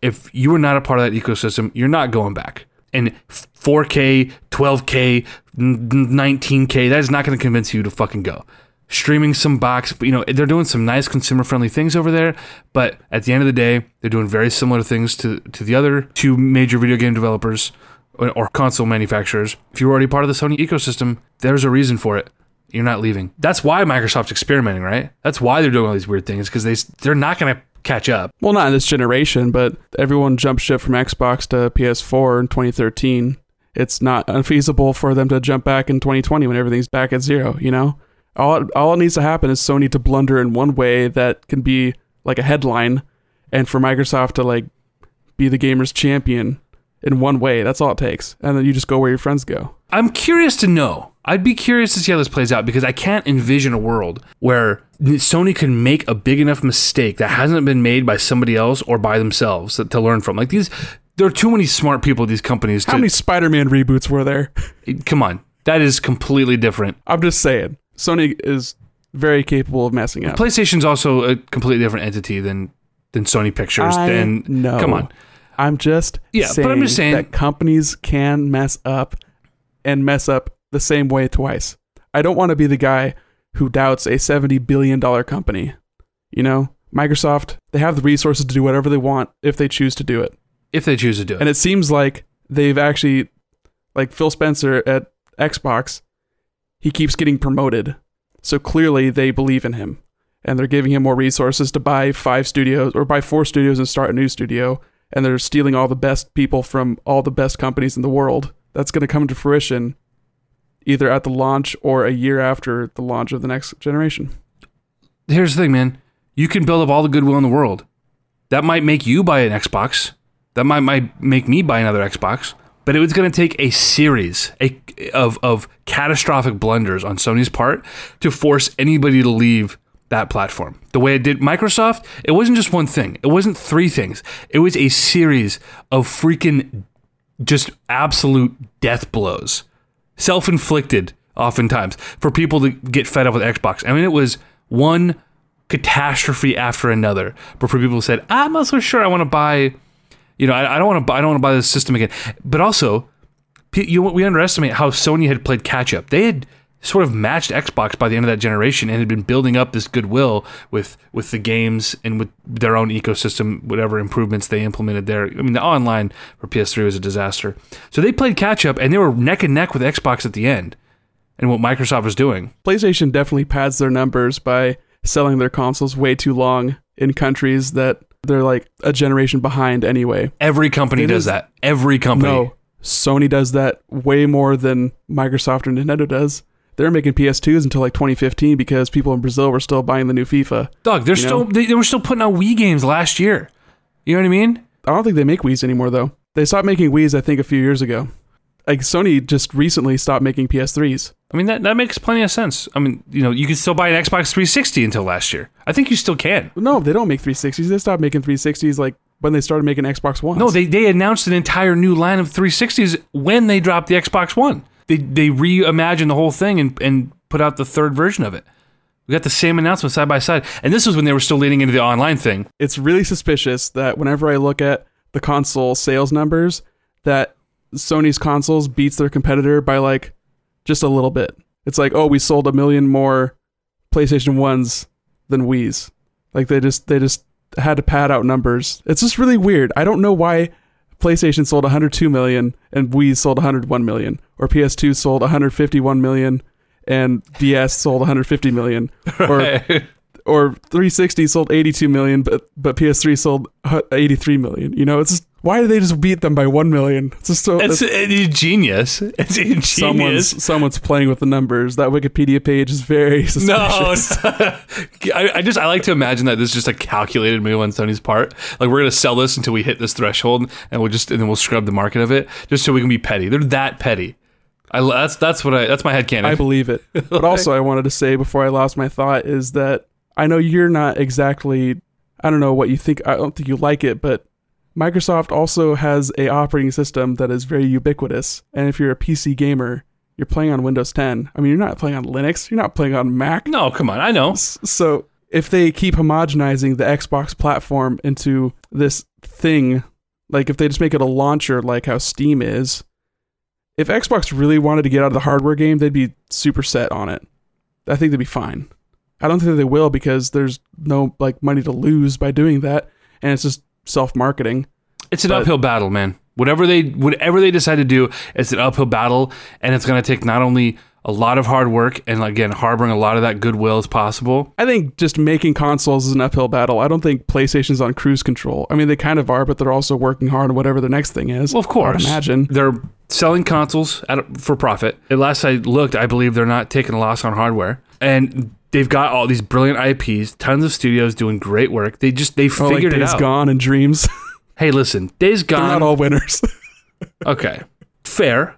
If you are not a part of that ecosystem, you're not going back. And 4K, 12K, 19K, that is not going to convince you to fucking go. Streaming some box, you know, they're doing some nice consumer friendly things over there, but at the end of the day, they're doing very similar things to, to the other two major video game developers or, or console manufacturers. If you're already part of the Sony ecosystem, there's a reason for it. You're not leaving. That's why Microsoft's experimenting, right? That's why they're doing all these weird things because they they're not going to catch up. Well, not in this generation, but everyone jumped ship from Xbox to PS4 in 2013. It's not unfeasible for them to jump back in 2020 when everything's back at zero, you know? All, all it needs to happen is Sony to blunder in one way that can be like a headline and for Microsoft to like be the gamer's champion in one way. That's all it takes, and then you just go where your friends go. I'm curious to know. I'd be curious to see how this plays out because I can't envision a world where Sony can make a big enough mistake that hasn't been made by somebody else or by themselves to, to learn from. Like these, there are too many smart people at these companies. How to, many Spider-Man reboots were there? Come on, that is completely different. I'm just saying, Sony is very capable of messing up. PlayStation's also a completely different entity than than Sony Pictures. I Then know. come on, I'm just Yeah, but I'm just saying- that companies can mess up and mess up the same way twice. I don't want to be the guy who doubts a 70 billion dollar company. You know, Microsoft, they have the resources to do whatever they want if they choose to do it. if they choose to do it. And it seems like they've actually like Phil Spencer at Xbox, he keeps getting promoted. So clearly they believe in him and they're giving him more resources to buy five studios or buy four studios and start a new studio and they're stealing all the best people from all the best companies in the world. That's going to come to fruition either at the launch or a year after the launch of the next generation. Here's the thing, man. You can build up all the goodwill in the world. That might make you buy an Xbox. That might might make me buy another Xbox. But it was going to take a series a, of of catastrophic blunders on Sony's part to force anybody to leave that platform. The way it did Microsoft, it wasn't just one thing. It wasn't three things. It was a series of freaking just absolute death blows, self inflicted, oftentimes, for people to get fed up with Xbox. I mean, it was one catastrophe after another. But for people said, I'm not so sure I want to buy, you know, I, I don't want to, buy, I don't want to buy this system again. But also, you, we underestimate how Sony had played catch up. They had sort of matched Xbox by the end of that generation and had been building up this goodwill with with the games and with their own ecosystem, whatever improvements they implemented there. I mean, the online for PS3 was a disaster. So they played catch up and they were neck and neck with Xbox at the end and what Microsoft was doing. PlayStation definitely pads their numbers by selling their consoles way too long in countries that they're like a generation behind anyway. Every company It does is- that. Every company. No, Sony does that way more than Microsoft or Nintendo does. They're making PS2s until like 2015 because people in Brazil were still buying the new FIFA. Dog, they're still know? they, they were still putting out Wii games last year. You know what I mean? I don't think they make Wii's anymore though. They stopped making Wii's I think a few years ago. Like Sony just recently stopped making PS3s. I mean that that makes plenty of sense. I mean, you know, you could still buy an Xbox 360 until last year. I think you still can. No, they don't make 360s. They stopped making 360s like when they started making Xbox One. No, they they announced an entire new line of 360s when they dropped the Xbox One. They they reimagined the whole thing and and put out the third version of it. We got the same announcement side by side, and this was when they were still leaning into the online thing. it's really suspicious that whenever I look at the console sales numbers, that Sony's consoles beats their competitor by like just a little bit. It's like, oh, we sold a million more PlayStation ones than Wii's. Like they just they just had to pad out numbers. It's just really weird. I don't know why PlayStation sold 102 million and Wii sold 101 million, or PS2 sold 151 million and DS sold 150 million, or or 360 sold 82 million, but but PS3 sold 83 million. You know, it's just, why do they just beat them by one million? It's just so It's, it's- it's genius. It's ingenious. someone's someone's playing with the numbers. That Wikipedia page is very No, suspicious. I, I just I like to imagine that this is just a calculated move on Sony's part. Like we're gonna sell this until we hit this threshold, and we'll just and then we'll scrub the market of it just so we can be petty. They're that petty. I that's that's what I that's my head I believe it. But also, I wanted to say before I lost my thought is that I know you're not exactly. I don't know what you think. I don't think you like it, but Microsoft also has a operating system that is very ubiquitous. And if you're a PC gamer, you're playing on Windows 10. I mean, you're not playing on Linux. You're not playing on Mac. No, come on, I know. So if they keep homogenizing the Xbox platform into this thing, like if they just make it a launcher like how Steam is, if Xbox really wanted to get out of the hardware game, they'd be super set on it. I think they'd be fine. I don't think they will because there's no like money to lose by doing that, and it's just self marketing. It's an But- uphill battle, man. Whatever they whatever they decide to do, it's an uphill battle, and it's gonna take not only a lot of hard work and again harboring a lot of that goodwill as possible. I think just making consoles is an uphill battle. I don't think PlayStation's on cruise control. I mean, they kind of are, but they're also working hard on whatever the next thing is. Well, of course. Imagine. They're selling consoles at, for profit. At last I looked, I believe they're not taking a loss on hardware. And they've got all these brilliant IPs, tons of studios doing great work. They just they Oh, like figured it Days out. Gone and Dreams. Hey, listen, Days They're Gone. not all winners. Okay, fair.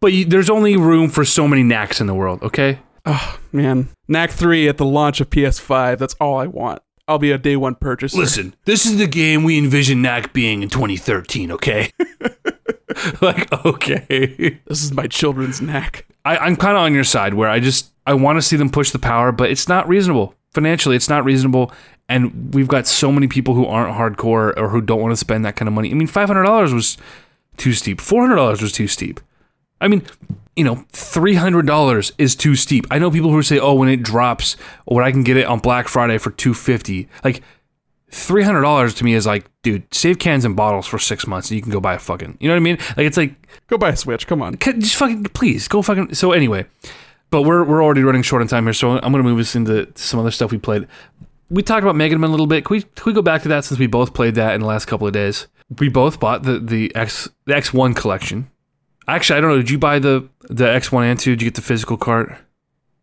But you, there's only room for so many knacks in the world. Okay. Oh man, Knack 3 at the launch of PS5. That's all I want. I'll be a day one purchaser. Listen, this is the game we envision Knack being in 2013. Okay. like okay. This is my children's Knack. I, I'm kind of on your side where I just I want to see them push the power, but it's not reasonable financially. It's not reasonable, and we've got so many people who aren't hardcore or who don't want to spend that kind of money. I mean, five hundred dollars was too steep. Four hundred dollars was too steep. I mean, you know, three hundred dollars is too steep. I know people who say, "Oh, when it drops, or when I can get it on Black Friday for two fifty, like." Three hundred dollars to me is like, dude, save cans and bottles for six months, and you can go buy a fucking. You know what I mean? Like, it's like Go buy a Switch. Come on. just fucking please go fucking so anyway but we're we're already running short on time here so i'm gonna move us into some other stuff we played we talked about mega man a little bit can we, can we go back to that since we both played that in the last couple of days we both bought the the x the x1 collection actually i don't know did you buy the the x1 and 2 did you get the physical cart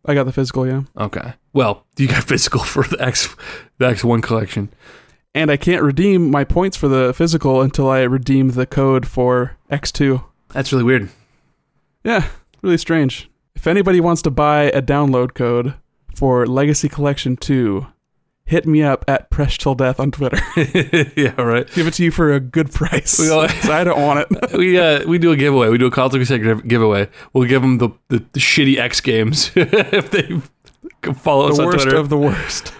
I got the physical, yeah. okay well you got physical for the x the x1 collection And I can't redeem my points for the physical until I redeem the code for X2. that's really weird Yeah, really strange. If anybody wants to buy a download code for Legacy Collection 2, hit me up at Press Till Death on Twitter. yeah right Give it to you for a good price. We all- I don't want it. we uh, we do a giveaway. We do a Console Crusade give- giveaway. We'll give them the, the, the shitty X games if they follow us on Twitter. the worst of the worst.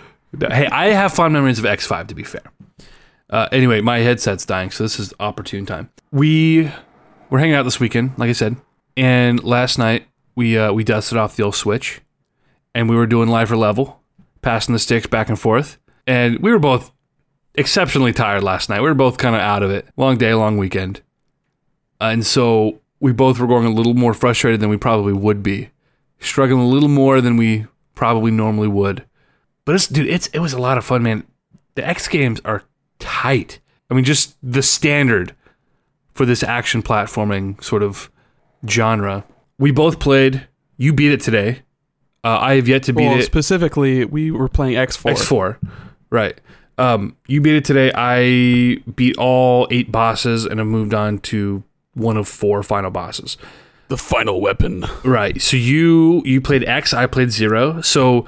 hey, I have fond memories of X5. To be fair. Uh, anyway, my headset's dying, so this is opportune time. We were hanging out this weekend, like I said, and last night we uh, we dusted off the old Switch, and we were doing live for level, passing the sticks back and forth, and we were both exceptionally tired last night. We were both kind of out of it. Long day, long weekend, and so we both were going a little more frustrated than we probably would be, struggling a little more than we probably normally would. But it's dude, it's it was a lot of fun, man. The X games are tight. I mean, just the standard for this action platforming sort of genre. We both played. You beat it today. Uh, I have yet to beat Well, it. specifically, we were playing X4. X4. Right. Um, you beat it today. I beat all eight bosses and have moved on to one of four final bosses. The final weapon. Right. So you you played X, I played Zero. So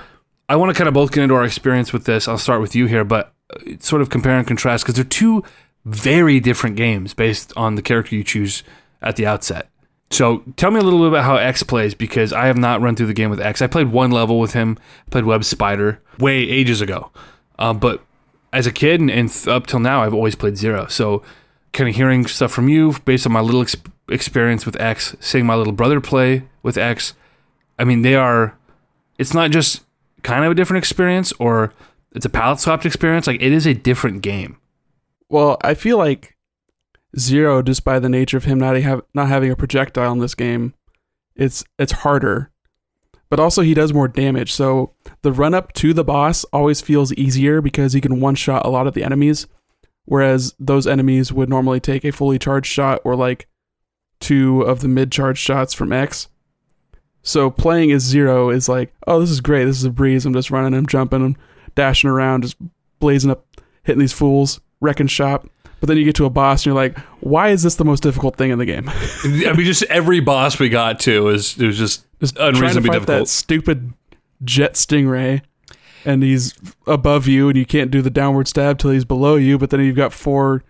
I want to kind of both get into our experience with this. I'll start with you here, but uh, sort of compare and contrast because they're two very different games based on the character you choose at the outset. So tell me a little bit about how X plays because I have not run through the game with X. I played one level with him, played Web Spider way ages ago, uh, but as a kid and, and up till now, I've always played Zero. So kind of hearing stuff from you based on my little ex- experience with X, seeing my little brother play with X. I mean, they are. It's not just kind of a different experience, or it's a palette swapped experience. Like it is a different game. Well, I feel like Zero, just by the nature of him not have not having a projectile in this game, it's it's harder. But also he does more damage. So the run up to the boss always feels easier because he can one shot a lot of the enemies. Whereas those enemies would normally take a fully charged shot or like two of the mid charged shots from X. So playing as Zero is like, oh, this is great. This is a breeze. I'm just running, I'm jumping, I'm dashing around, just blazing up, hitting these fools, wrecking shop. But then you get to a boss and you're like, why is this the most difficult thing in the game? I mean, just every boss we got to is it was just Just unreasonably difficult. that stupid jet stingray, and he's above you, and you can't do the downward stab till he's below you. But then you've got four,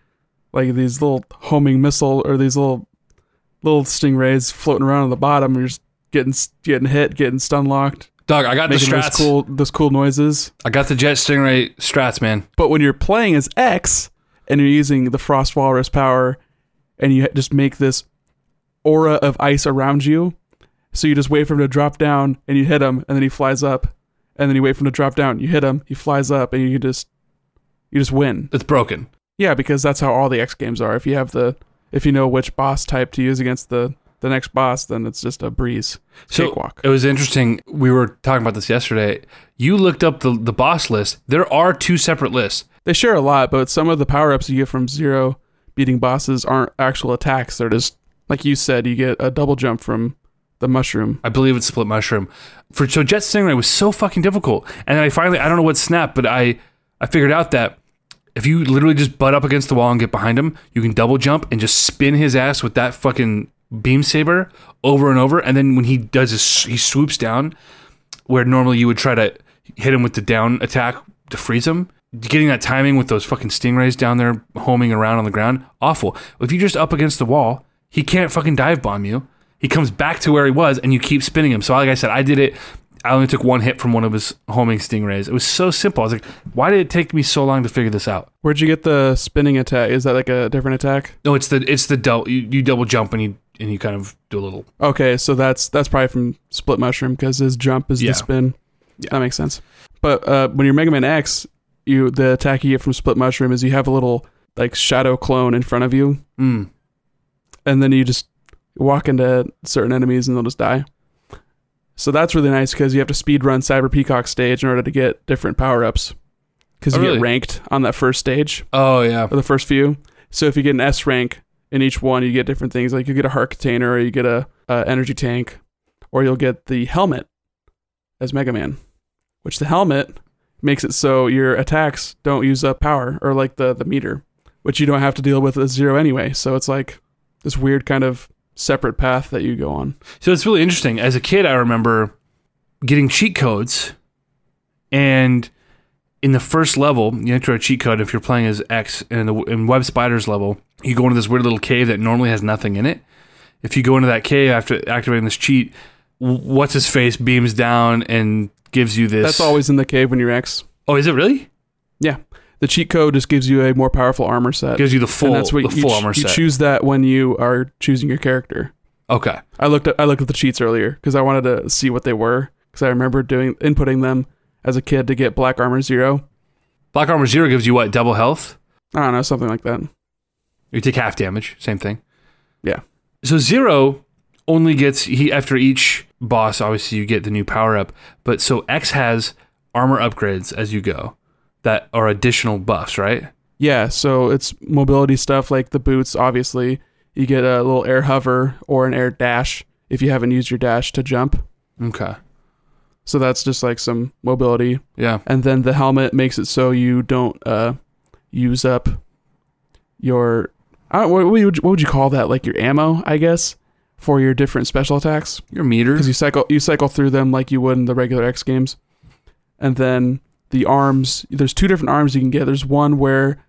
like these little homing missile or these little little stingrays floating around on the bottom. And you're just getting getting hit, getting stun locked, Dog, I got the making those strats. cool those cool noises. I got the Jet Stingray strats, man. But when you're playing as X and you're using the Frost Walrus power, and you just make this aura of ice around you, so you just wait for him to drop down and you hit him, and then he flies up, and then you wait for him to drop down, you hit him, he flies up, and you just you just win. It's broken. Yeah, because that's how all the X games are. If you have the if you know which boss type to use against the the next boss, then it's just a breeze. So Cakewalk. it was interesting. We were talking about this yesterday. You looked up the the boss list. There are two separate lists. They share a lot, but some of the power ups you get from zero beating bosses aren't actual attacks. They're just like you said, you get a double jump from the mushroom. I believe it's split mushroom. For so Jet Stingray was so fucking difficult, and then I finally I don't know what snapped, but I I figured out that If you literally just butt up against the wall and get behind him, you can double jump and just spin his ass with that fucking beam saber over and over. And then when he does his, he swoops down, where normally you would try to hit him with the down attack to freeze him. Getting that timing with those fucking stingrays down there homing around on the ground, awful. If you're just up against the wall, he can't fucking dive bomb you. He comes back to where he was, and you keep spinning him. So, like I said, I did it. I only took one hit from one of his homing stingrays. It was so simple. I was like, why did it take me so long to figure this out? Where'd you get the spinning attack? Is that like a different attack? No, it's the it's the double. You, you double jump and you and you kind of do a little. Okay, so that's that's probably from Split Mushroom because his jump is Yeah. the spin. Yeah. That makes sense. But uh, when you're Mega Man X, you the attack you get from Split Mushroom is you have a little like shadow clone in front of you, Mm. and then you just walk into certain enemies and they'll just die. So that's really nice because you have to speed run Cyber Peacock stage in order to get different power ups. Because Oh, you really? get ranked on that first stage Oh yeah. or the first few. So if you get an S rank in each one, you get different things. Like you get a heart container, or you get a, a energy tank, or you'll get the helmet as Mega Man. Which the helmet makes it so your attacks don't use up power or like the the meter, which you don't have to deal with at zero anyway. So it's like this weird kind of separate path that you go on. So it's really interesting. As a kid, I remember getting cheat codes, and in the first level, you enter a cheat code. If you're playing as X, and in the in Web Spiders level, you go into this weird little cave that normally has nothing in it. If you go into that cave after activating this cheat, what's his face beams down and gives you this. That's always in the cave when you're X. Oh, is it really? Yeah. The cheat code just gives you a more powerful armor set. Gives you the full, and that's what the you, full ch- armor you set. choose that when you are choosing your character. okay. I looked at I looked at the cheats earlier because I wanted to see what they were because I remember doing inputting them as a kid to get Black Armor Zero. Black Armor Zero gives you what? Double health. I don't know something like that. You take half damage. Same thing. Yeah. So zero only gets he after each boss. Obviously, you get the new power up. But so X has armor upgrades as you go that are additional buffs, right? Yeah, so it's mobility stuff like the boots. Obviously, you get a little air hover or an air dash if you haven't used your dash to jump. Okay. So that's just like some mobility. Yeah. and then the helmet makes it so you don't uh use up your I don't, what, would you, what would you call that like your ammo i guess for your different special attacks Your meter. because you cycle you cycle through them like you would in the regular x games and then the arms there's two different arms you can get there's one where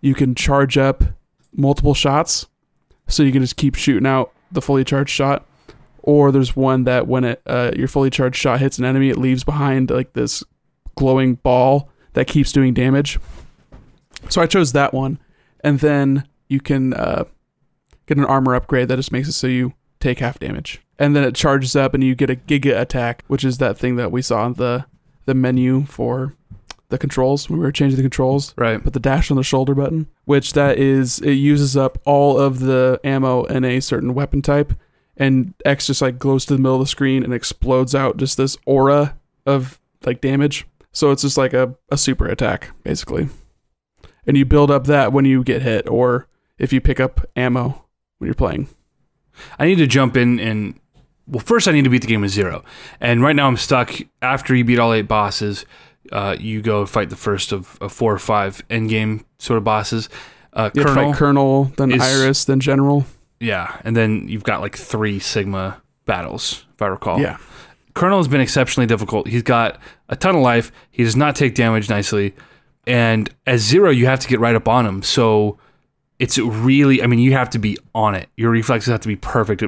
you can charge up multiple shots so you can just keep shooting out the fully charged shot or there's one that when it uh, your fully charged shot hits an enemy it leaves behind like this glowing ball that keeps doing damage. So i chose that one. And then you can uh, get an armor upgrade that just makes it so you take half damage. And then it charges up and you get a giga attack which is that thing that we saw in the the menu for the controls. When we were changing the controls. Right. put the dash on the shoulder button, which that is it uses up all of the ammo in a certain weapon type, and X just like glows to the middle of the screen and explodes out just this aura of like damage. So it's just like a, a super attack, basically. And you build up that when you get hit or if you pick up ammo when you're playing. I need to jump in and well, first I need to beat the game with zero, and right now I'm stuck. After you beat all eight bosses, uh, you go fight the first of, of four or five end game sort of bosses. Uh, You have to Colonel, fight Colonel, then is- Iris, then General. Yeah, and then you've got like three Sigma battles, if I recall. Yeah. Colonel has been exceptionally difficult. He's got a ton of life. He does not take damage nicely. And as zero, you have to get right up on him. So it's really, I mean, you have to be on it. Your reflexes have to be perfect.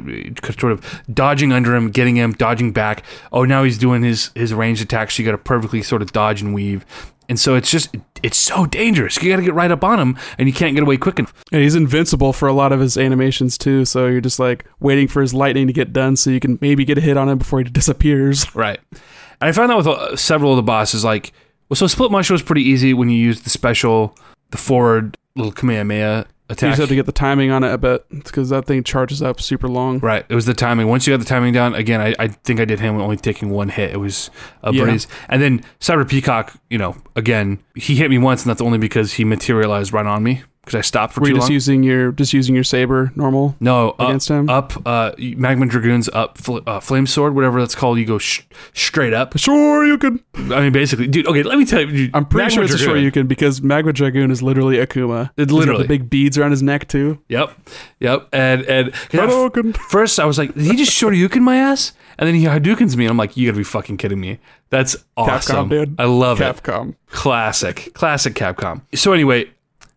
Sort of dodging under him, getting him, dodging back. Oh, now he's doing his his ranged attacks. So you got to perfectly sort of dodge and weave. And so it's just, it's so dangerous. You got to get right up on him, and you can't get away quick enough. And he's invincible for a lot of his animations too, so you're just like waiting for his lightning to get done so you can maybe get a hit on him before he disappears. Right. And I found that with uh, several of the bosses, like, well, so Split Mushroom was pretty easy when you use the special, the forward little Kamehameha You just have to get the timing on it a bit because that thing charges up super long. right. It was the timing. Once you got the timing down, again, I, I think I did him only taking one hit. It was a Yeah. breeze. And then Cyber Peacock, you know, again, he hit me once, and that's only because he materialized right on me because I stopped for Were too you just long. using your just using your saber normal? no, up, against him? up, uh, magma dragoons up, fl- uh, flame sword, whatever that's called. You go sh- straight up. Sure, you can. I mean, basically, dude. Okay, let me tell you. Dude, I'm pretty Magma sure it's a sure you can because Magma Dragoon is literally Akuma. It literally- the big beads around his neck too. Yep, yep. And and at Hadouken. first I was like, did he just Shoryuken my ass? And then he Hadoukens me, and I'm like, you gotta be fucking kidding me. That's awesome. dude. I love it. Capcom. Classic, classic Capcom. So anyway,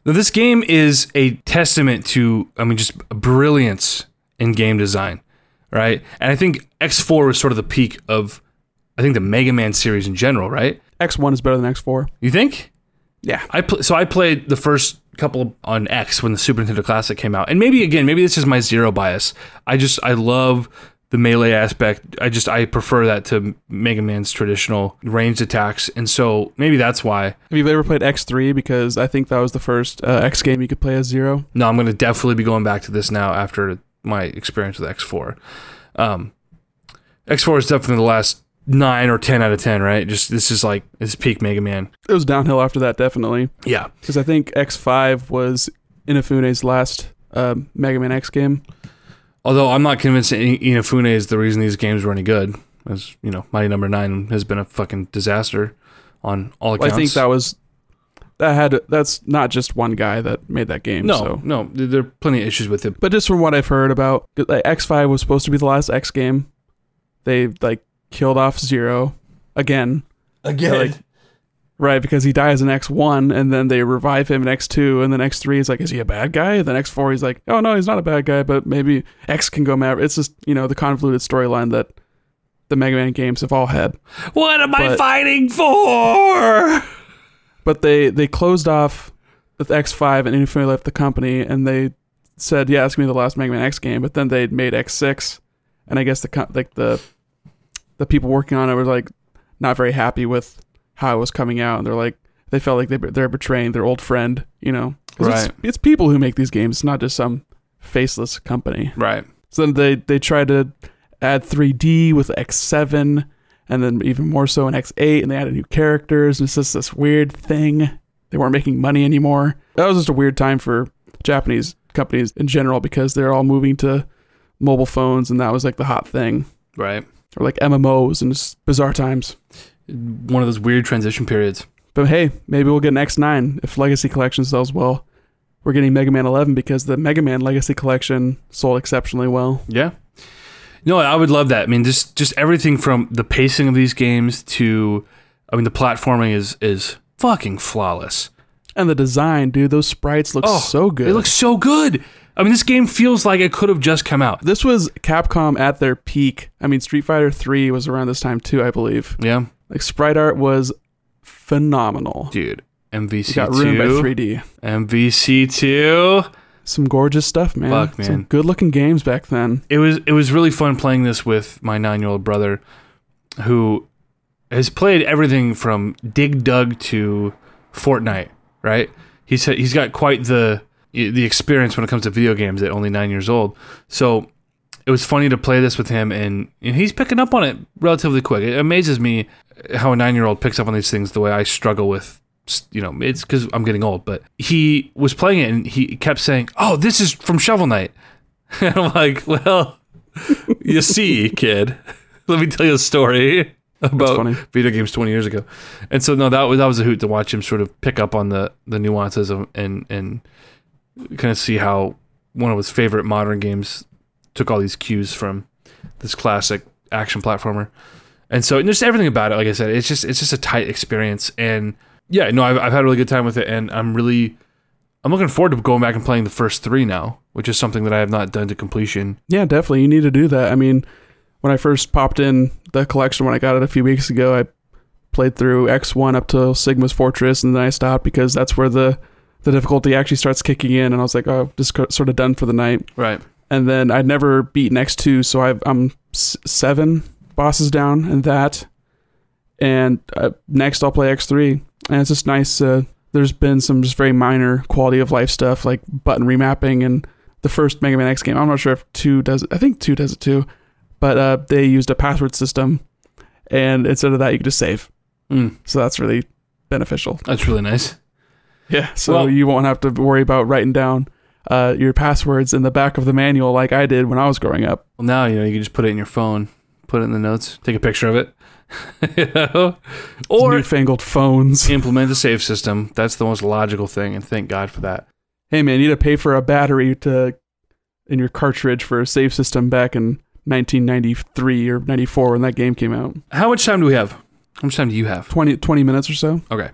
now this game is a testament to, I mean, just brilliance in game design, right? And I think X4 was sort of the peak of, I think the Mega Man series in general, right? X1 is better than X4. You think? Yeah. I pl- so I played the first couple on X when the Super Nintendo Classic came out, and maybe again, maybe this is my zero bias. I just I love the melee aspect. I just I prefer that to Mega Man's traditional ranged attacks, and so maybe that's why. Have you ever played X3? Because I think that was the first uh, X game you could play as Zero. No, I'm going to definitely be going back to this now after my experience with X4. Um, X4 is definitely the last nine or ten out of ten, right? Just this is like this is peak Mega Man. It was downhill after that, definitely. Yeah, Because I think X5 was Inafune's last um, Mega Man X game. Although I'm not convinced that I- Inafune is the reason these games were any good. As you know, Mighty Number Nine has been a fucking disaster on all Well, accounts. I think that was that had that's not just one guy that made that game. no, so. no, there there are plenty of issues with it. But just from what I've heard about, like, X5 was supposed to be the last X game. They like killed off Zero again. Again, Like, right, because he dies in X1 and then they revive him in X2 and then X3 is like, is he a bad guy? And then X4 he's like, oh no, he's not a bad guy, but maybe X can go mad. It's just, you know, the convoluted storyline that the Mega Man games have all had. what am I fighting for? But they they closed off with X5 and Inafune left the company and they said, yeah, it's gonna be the last Mega Man X game. But then they made X6, and I guess the like the the people working on it were like not very happy with how it was coming out, and they're like they felt like they they're betraying their old friend, you know? Right. It's, it's people who make these games, it's not just some faceless company. Right. So then they they tried to add 3D with X7, and then even more so in X8, and they added new characters, and it's just this weird thing. They weren't making money anymore. That was just a weird time for Japanese companies in general because they're all moving to mobile phones, and that was like the hot thing, Right. or like MMOs, and it's bizarre times. One of those weird transition periods. But hey, maybe we'll get an X9 if Legacy Collection sells well. We're getting Mega Man 11 because the Mega Man Legacy Collection sold exceptionally well. Yeah. No, I would love that. I mean, just just everything from the pacing of these games to, I mean, the platforming is is fucking flawless. And the design, dude, those sprites look Oh, so good. They look so good. I mean, this game feels like it could have just come out. this was Capcom at their peak. I mean, Street Fighter 3 was around this time too, I believe. Yeah, Like sprite art was phenomenal. dude. It MVC got ruined by two. 3D. MVC two. Some gorgeous stuff, man. Fuck, man. Some good-looking games back then. It was it was really fun playing this with my nine year old brother, who has played everything from Dig Dug to Fortnite. Right? He's he's got quite the the experience when it comes to video games at only nine years old. So it was funny to play this with him, and, and he's picking up on it relatively quick. It amazes me how a nine year old picks up on these things the way I struggle with. You know, it's because I'm getting old, but he was playing it and he kept saying, "Oh, this is from Shovel Knight." And I'm like, well, you see, kid, let me tell you a story about video games 20 years ago. And so, no, that was that was a hoot to watch him sort of pick up on the the nuances of and and kind of see how one of his favorite modern games took all these cues from this classic action platformer. And so, and just everything about it, like I said, it's just it's just a tight experience. And yeah, no, I've, I've had a really good time with it, and I'm really I'm looking forward to going back and playing the first three now, which is something that I have not done to completion. Yeah, definitely. You need to do that. I mean, when I first popped in the collection when I got it a few weeks ago, I played through X1 up to Sigma's Fortress, and then I stopped because that's where the the difficulty actually starts kicking in, and I was like, oh, just sort of done for the night. Right. And then I'd never beat X2, so I've, I'm s- seven bosses down in that. And uh, next I'll play X3, and it's just nice. Uh, there's been some just very minor quality of life stuff like button remapping and the first Mega Man X game. I'm not sure if two does it. I think two does it too, but uh, they used a password system, and instead of that, you could just save. Mm, So that's really beneficial. that's really nice. Yeah, so Well- you won't have to worry about writing down uh, your passwords in the back of the manual like I did when I was growing up. Well, now you know you can just put it in your phone, put it in the notes, take a picture of it, you know, or Newfangled phones. implement a save system. That's the most logical thing, and thank God for that. Hey man, you need to pay for a battery to in your cartridge for a save system back in 1993 or 94 when that game came out. How much time do we have? How much time do you have? 20, 20 minutes or so. Okay.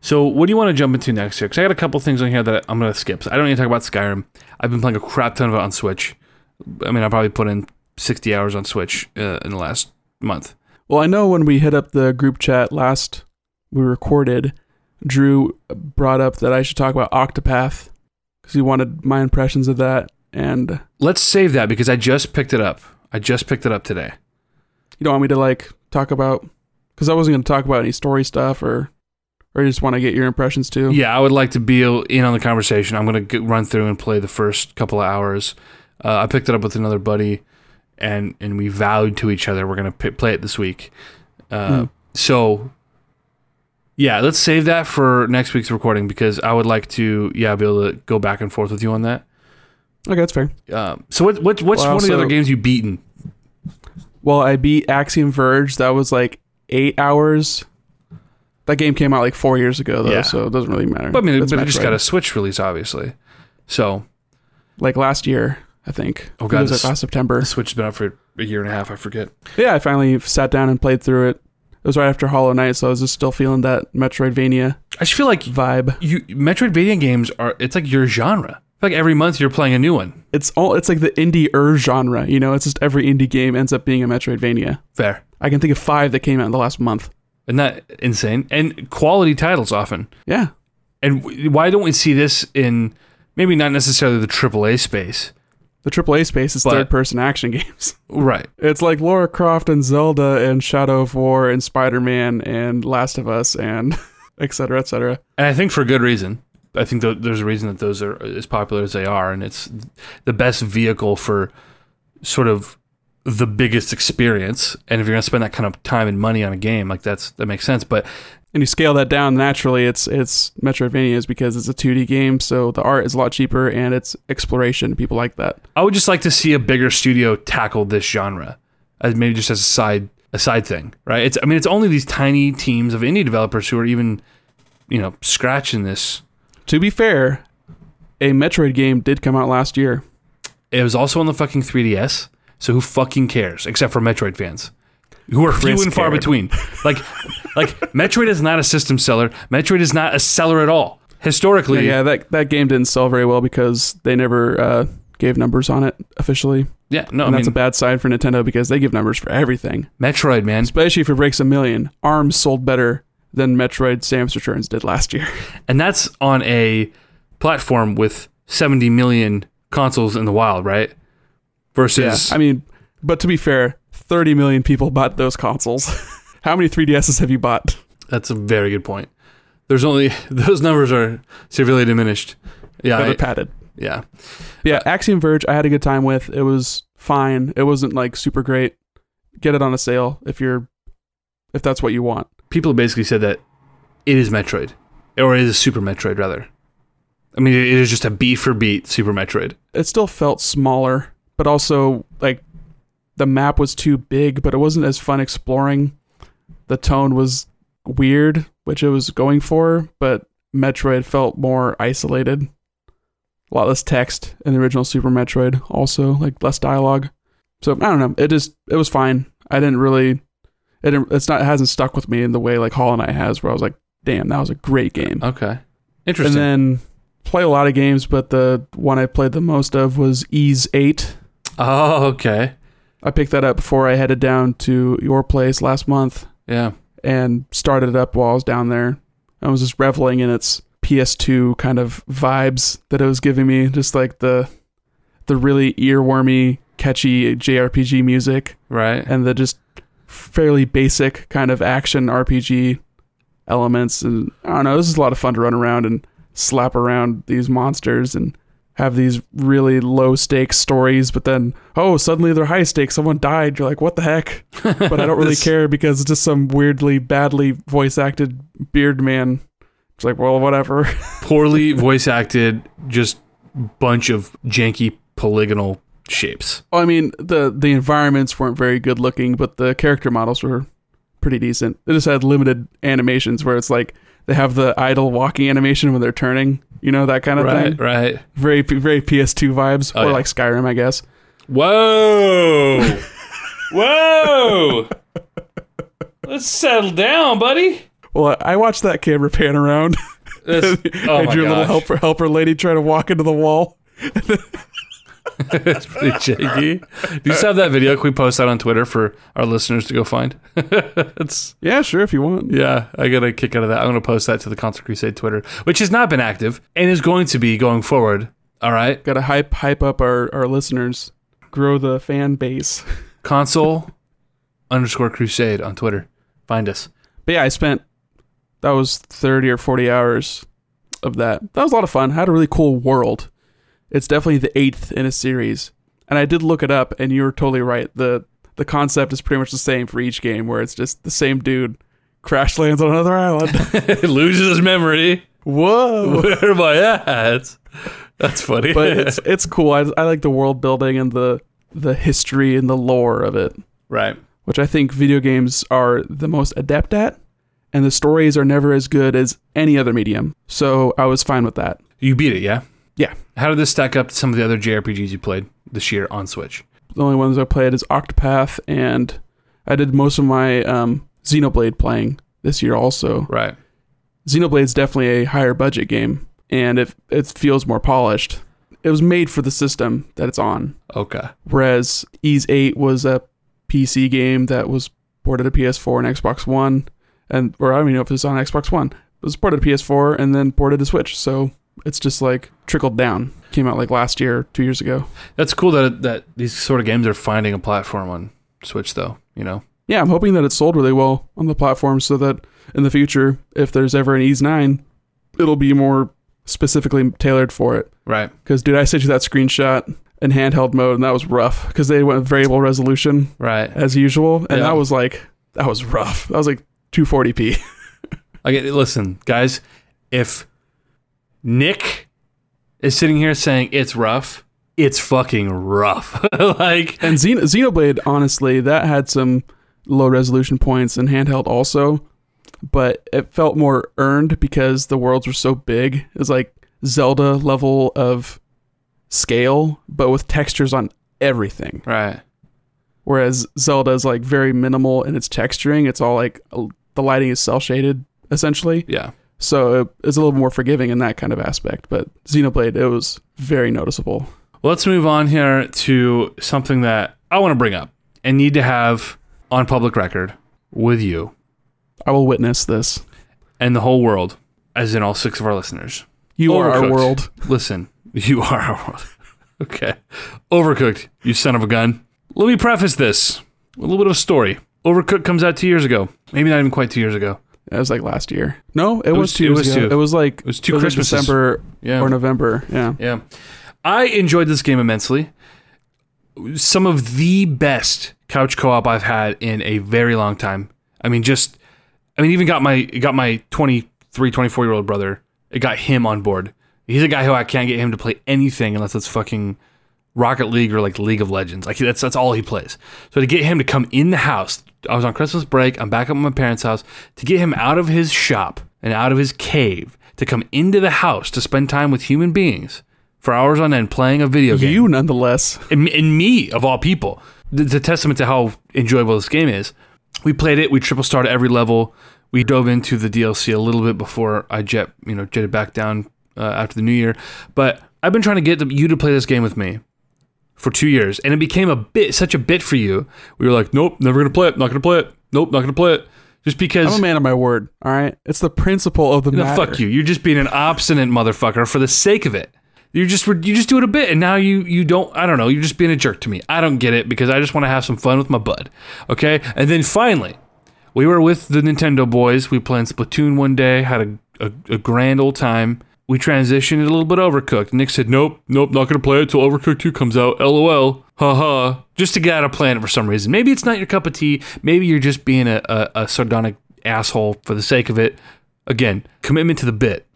So, what do you want to jump into next here? Because I got a couple things on here that I'm going to skip. So I don't need to talk about Skyrim. I've been playing a crap ton of it on Switch. I mean, I probably put in 60 hours on Switch uh, in the last month. Well, I know when we hit up the group chat last we recorded, Drew brought up that I should talk about Octopath because he wanted my impressions of that. And Let's save that because I just picked it up. I just picked it up today. you don't want me to like talk about because I wasn't going to talk about any story stuff or or you just want to get your impressions too. Yeah, I would like to be in on the conversation. I'm going to run through and play the first couple of hours. Uh, I picked it up with another buddy, and and we vowed to each other we're going to p- play it this week. Uh, Hmm. So, yeah, let's save that for next week's recording because I would like to yeah be able to go back and forth with you on that. Okay, that's fair. Um, so what what what's Well, one of the other games you've beaten? Well, I beat Axiom Verge. That was like eight hours. That game came out like four years ago, though, Yeah. so it doesn't really matter. But I mean, It's but it just got a Switch release, obviously. So like last year, I think. Oh, God, it was this- like last September. the Switch has been out for a year and a half. I forget. Yeah, I finally sat down and played through it. It was right after Hollow Knight, so I was just still feeling that Metroidvania I just feel like vibe. you Metroidvania games are it's like your genre. I feel like every month you're playing a new one. It's all it's like the indie er genre, you know. It's just every indie game ends up being a Metroidvania. Fair. I can think of five that came out in the last month. Isn't that insane? And quality titles often. Yeah, And w- why don't we see this in maybe not necessarily the AAA space? the AAA space is But- third-person action games. Right. It's like Lara Croft and Zelda and Shadow of War and Spider-Man and Last of Us and et cetera, et cetera. And I think for good reason. I think th- there's a reason that those are as popular as they are, and it's the best vehicle for sort of the biggest experience. And if you're gonna spend that kind of time and money on a game, like that's that makes sense. But And you scale that down naturally, it's it's Metroidvanias because it's a 2D game, so the art is a lot cheaper and it's exploration. People like that. I would just like to see a bigger studio tackle this genre, as maybe just as a side a side thing, right? It's I mean it's only these tiny teams of indie developers who are even, you know, scratching this. To be fair, a Metroid game did come out last year. It was also on the fucking 3DS, so who fucking cares? Except for Metroid fans, who are few Chris and far cared. between. Like, like Metroid is not a system seller. Metroid is not a seller at all. Historically, Yeah, that that game didn't sell very well because they never uh, gave numbers on it officially, yeah, no, I and mean that's a bad sign for Nintendo because they give numbers for everything, Metroid, man. especially if it breaks a million. Arms sold better than Metroid: Samus Returns did last year. and that's on a platform with 70 million consoles in the wild, right? Versus, Yeah, I mean, but to be fair, 30 million people bought those consoles. How many 3DSs have you bought? that's a very good point. There's only those numbers are severely diminished. Yeah, are padded. yeah. Yeah, Axiom Verge, I had a good time with. It was fine. It wasn't like super great. Get it on a sale if you're, if that's what you want. People basically said that it is Metroid, or it is Super Metroid rather. I mean, it is just a beat for beat Super Metroid. It still felt smaller, but also like the map was too big, but it wasn't as fun exploring. The tone was weird, which it was going for, but Metroid felt more isolated. A lot less text in the original Super Metroid, also like less dialogue. So I don't know. It just it was fine. I didn't really. It didn't, it's not it hasn't stuck with me in the way like Hollow Knight has, where I was like, damn, that was a great uh, game. Okay, interesting. and then play a lot of games, but the one I played the most of was Ys Eight. Oh, okay, I picked that up before I headed down to your place last month yeah. and started it up while I was down there. I was just reveling in its PS2 kind of vibes that it was giving me, just like the the really earwormy, catchy JRPG music Right. and the just fairly basic kind of action RPG elements. And I don't know, this is a lot of fun to run around and slap around these monsters and have these really low stakes stories, but then oh, suddenly they're high stakes. Someone died. You're like, what the heck? But I don't really This- care because it's just some weirdly badly voice acted beard man It's like, well, whatever. Poorly voice acted, just bunch of janky polygonal shapes. I mean, the the environments weren't very good looking, but the character models were pretty decent. They just had limited animations where it's like they have the idle walking animation when they're turning, you know, that kind of Right, thing. right. Very very PS2 vibes, Oh, or yeah. like Skyrim, I guess. Whoa! Whoa! Let's settle down, buddy. Well, I watched that camera pan around. This, oh and my your little helper helper lady try to walk into the wall. it's pretty shaky. Do you still have that video? Can we post that on Twitter for our listeners to go find? it's Yeah, sure, if you want. yeah, I got a kick out of that. I'm going to post that to the Console Crusade Twitter, which has not been active and is going to be going forward. All right, Got to hype hype up our our listeners, grow the fan base. console underscore Crusade on Twitter. Find us. But yeah, I spent that was 30 or 40 hours of that. That was a lot of fun. I Had a really cool world. It's definitely the eighth in a series. And I did look it up and you were totally right. The the concept is pretty much the same for each game where it's just the same dude crash lands on another island. Loses his memory. Whoa. Where am I at? That's funny. But it's it's cool. I, I like the world building and the the history and the lore of it, right. which I think video games are the most adept at. And the stories are never as good as any other medium. So I was fine with that. You beat it, yeah. Yeah. How did this stack up to some of the other JRPGs you played this year on Switch? The only ones I played is Octopath, and I did most of my um, Xenoblade playing this year also. Right. Xenoblade's definitely a higher budget game, and it, it feels more polished. It was made for the system that it's on, Okay. whereas Ys 8 was a PC game that was ported to PS4 and Xbox One, and or I don't even know if it's on Xbox One. It was ported to PS4 and then ported to Switch, so it's just like trickled down. Came out like last year, two years ago. That's cool that that these sort of games are finding a platform on Switch, though. You know. yeah, I'm hoping that it's sold really well on the platform so that in the future, if there's ever an Ys 9, it'll be more specifically tailored for it. Right. Because, dude, I sent you that screenshot in handheld mode, and that was rough because they went variable resolution Right. as usual. And Yeah. that was like, that was rough. That was like 240p. I get. Listen, guys. If Nick is sitting here saying it's rough, it's fucking rough. like. and Xen- Xenoblade, honestly, that had some low resolution points and handheld also, but it felt more earned because the worlds were so big. It was like Zelda level of scale, but with textures on everything. Right. Whereas Zelda is like very minimal in its texturing. It's all like the lighting is cell shaded essentially. Yeah. So it- it's a little more forgiving in that kind of aspect. But Xenoblade, it was very noticeable. Let's move on here to something that I want to bring up and need to have on public record with you I will witness this. and the whole world, as in all six of our listeners. You are our world. Listen, You are our world. okay. Overcooked, you son of a gun. Let me preface this with a little bit of a story. Overcooked comes out two years ago. Maybe not even quite two years ago. It was like last year. No, it, was, was- two. it was ago. two. It was like It was two like Christmases. December Yeah. or November. Yeah. Yeah. I enjoyed this game immensely. Some of the best couch co-op I've had in a very long time. I mean just I mean even got my got my 23 24 year old brother. It got him on board. He's a guy who I can't get him to play anything unless it's fucking Rocket League or like League of Legends. Like that's that's all he plays. So to get him to come in the house, I was on Christmas break. I'm back up at my parents' house to get him out of his shop and out of his cave to come into the house to spend time with human beings for hours on end playing a video game. You nonetheless. and, and me of all people. It's a testament to how enjoyable this game is. We played it. We triple started every level. We dove into the DLC a little bit before I jet, you know, jetted back down uh, after the new year. But I've been trying to get you to play this game with me for two years, and it became a bit such a bit for you. We were like, nope, never gonna play it. Not gonna play it. Nope, not gonna play it. Just because. I'm a man of my word. All right. It's the principle of the No, matter. fuck you. You're just being an obstinate motherfucker for the sake of it. You're just you just do it a bit, and now you you don't. I don't know. You're just being a jerk to me. I don't get it because I just want to have some fun with my bud. Okay, and then finally, we were with the Nintendo boys. We played Splatoon one day. Had a a, a grand old time. We transitioned it a little bit overcooked. Nick said, "Nope, nope, not gonna play it till Overcooked Two comes out." LOL. Ha ha. Just to get out of planet for some reason. Maybe it's not your cup of tea. Maybe you're just being a, a, a sardonic asshole for the sake of it. again, commitment to the bit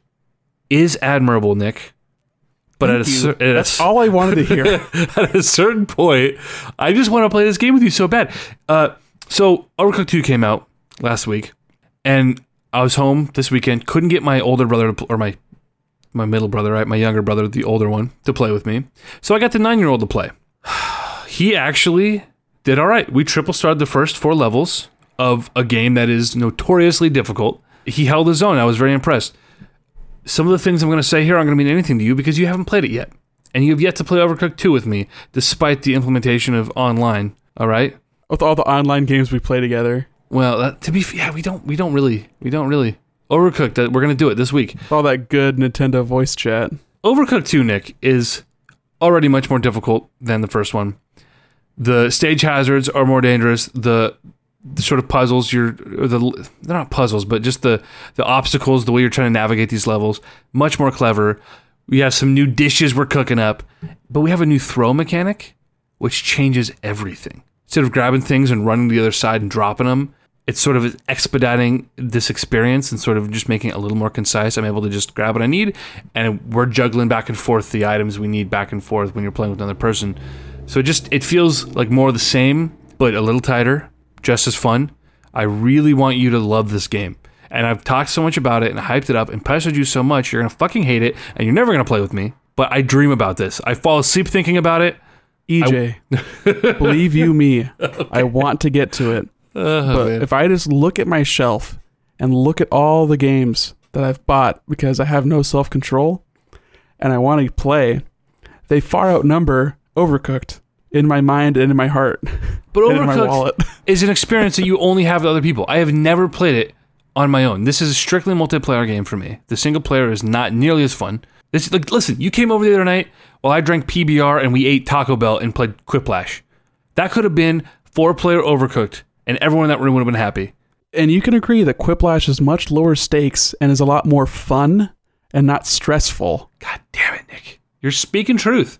is admirable, Nick. But at a, Thank cer- at, a, That's all I wanted to hear. at a certain point, I just want to play this game with you so bad. Uh, so Overcooked 2 came out last week, and I was home this weekend. Couldn't get my older brother to pl- or my my middle brother, right, my younger brother, the older one, to play with me. So I got the nine year old to play. he actually did all right. We triple started the first four levels of a game that is notoriously difficult. He held his own. I was very impressed. Some of the things I'm going to say here aren't going to mean anything to you because you haven't played it yet. And you have yet to play Overcooked 2 with me, despite the implementation of online. All right? With all the online games we play together, Well, that, to be f- yeah, we don't we don't really we don't really Overcooked. That we're going to do it this week. all that good Nintendo voice chat. Overcooked 2, Nick, is already much more difficult than the first one. The stage hazards are more dangerous. The the sort of puzzles you're or the they're not puzzles, but just the the obstacles, the way you're trying to navigate these levels, much more clever. We have some new dishes we're cooking up, but we have a new throw mechanic, which changes everything. Instead of grabbing things and running to the other side and dropping them, it's sort of expediting this experience and sort of just making it a little more concise. I'm able to just grab what I need, and we're juggling back and forth the items we need back and forth when you're playing with another person. So it just it feels like more of the same, but a little tighter, just as fun. I really want you to love this game. And I've talked so much about it and hyped it up and pestered you so much, you're gonna fucking hate it, and you're never gonna play with me. But I dream about this. I fall asleep thinking about it. EJ, believe you me, I want to get to it. Oh, But man. if I just look at my shelf and look at all the games that I've bought because I have no self control and I want to play, they far outnumber Overcooked in my mind and in my heart But Overcooked is an experience that you only have with other people. I have never played it on my own. This is a strictly multiplayer game for me. The single player is not nearly as fun. This like listen, you came over the other night while I drank PBR and we ate Taco Bell and played Quiplash. That could have been four player overcooked and everyone in that room would have been happy. And you can agree that Quiplash is much lower stakes and is a lot more fun and not stressful. God damn it, Nick. You're speaking truth.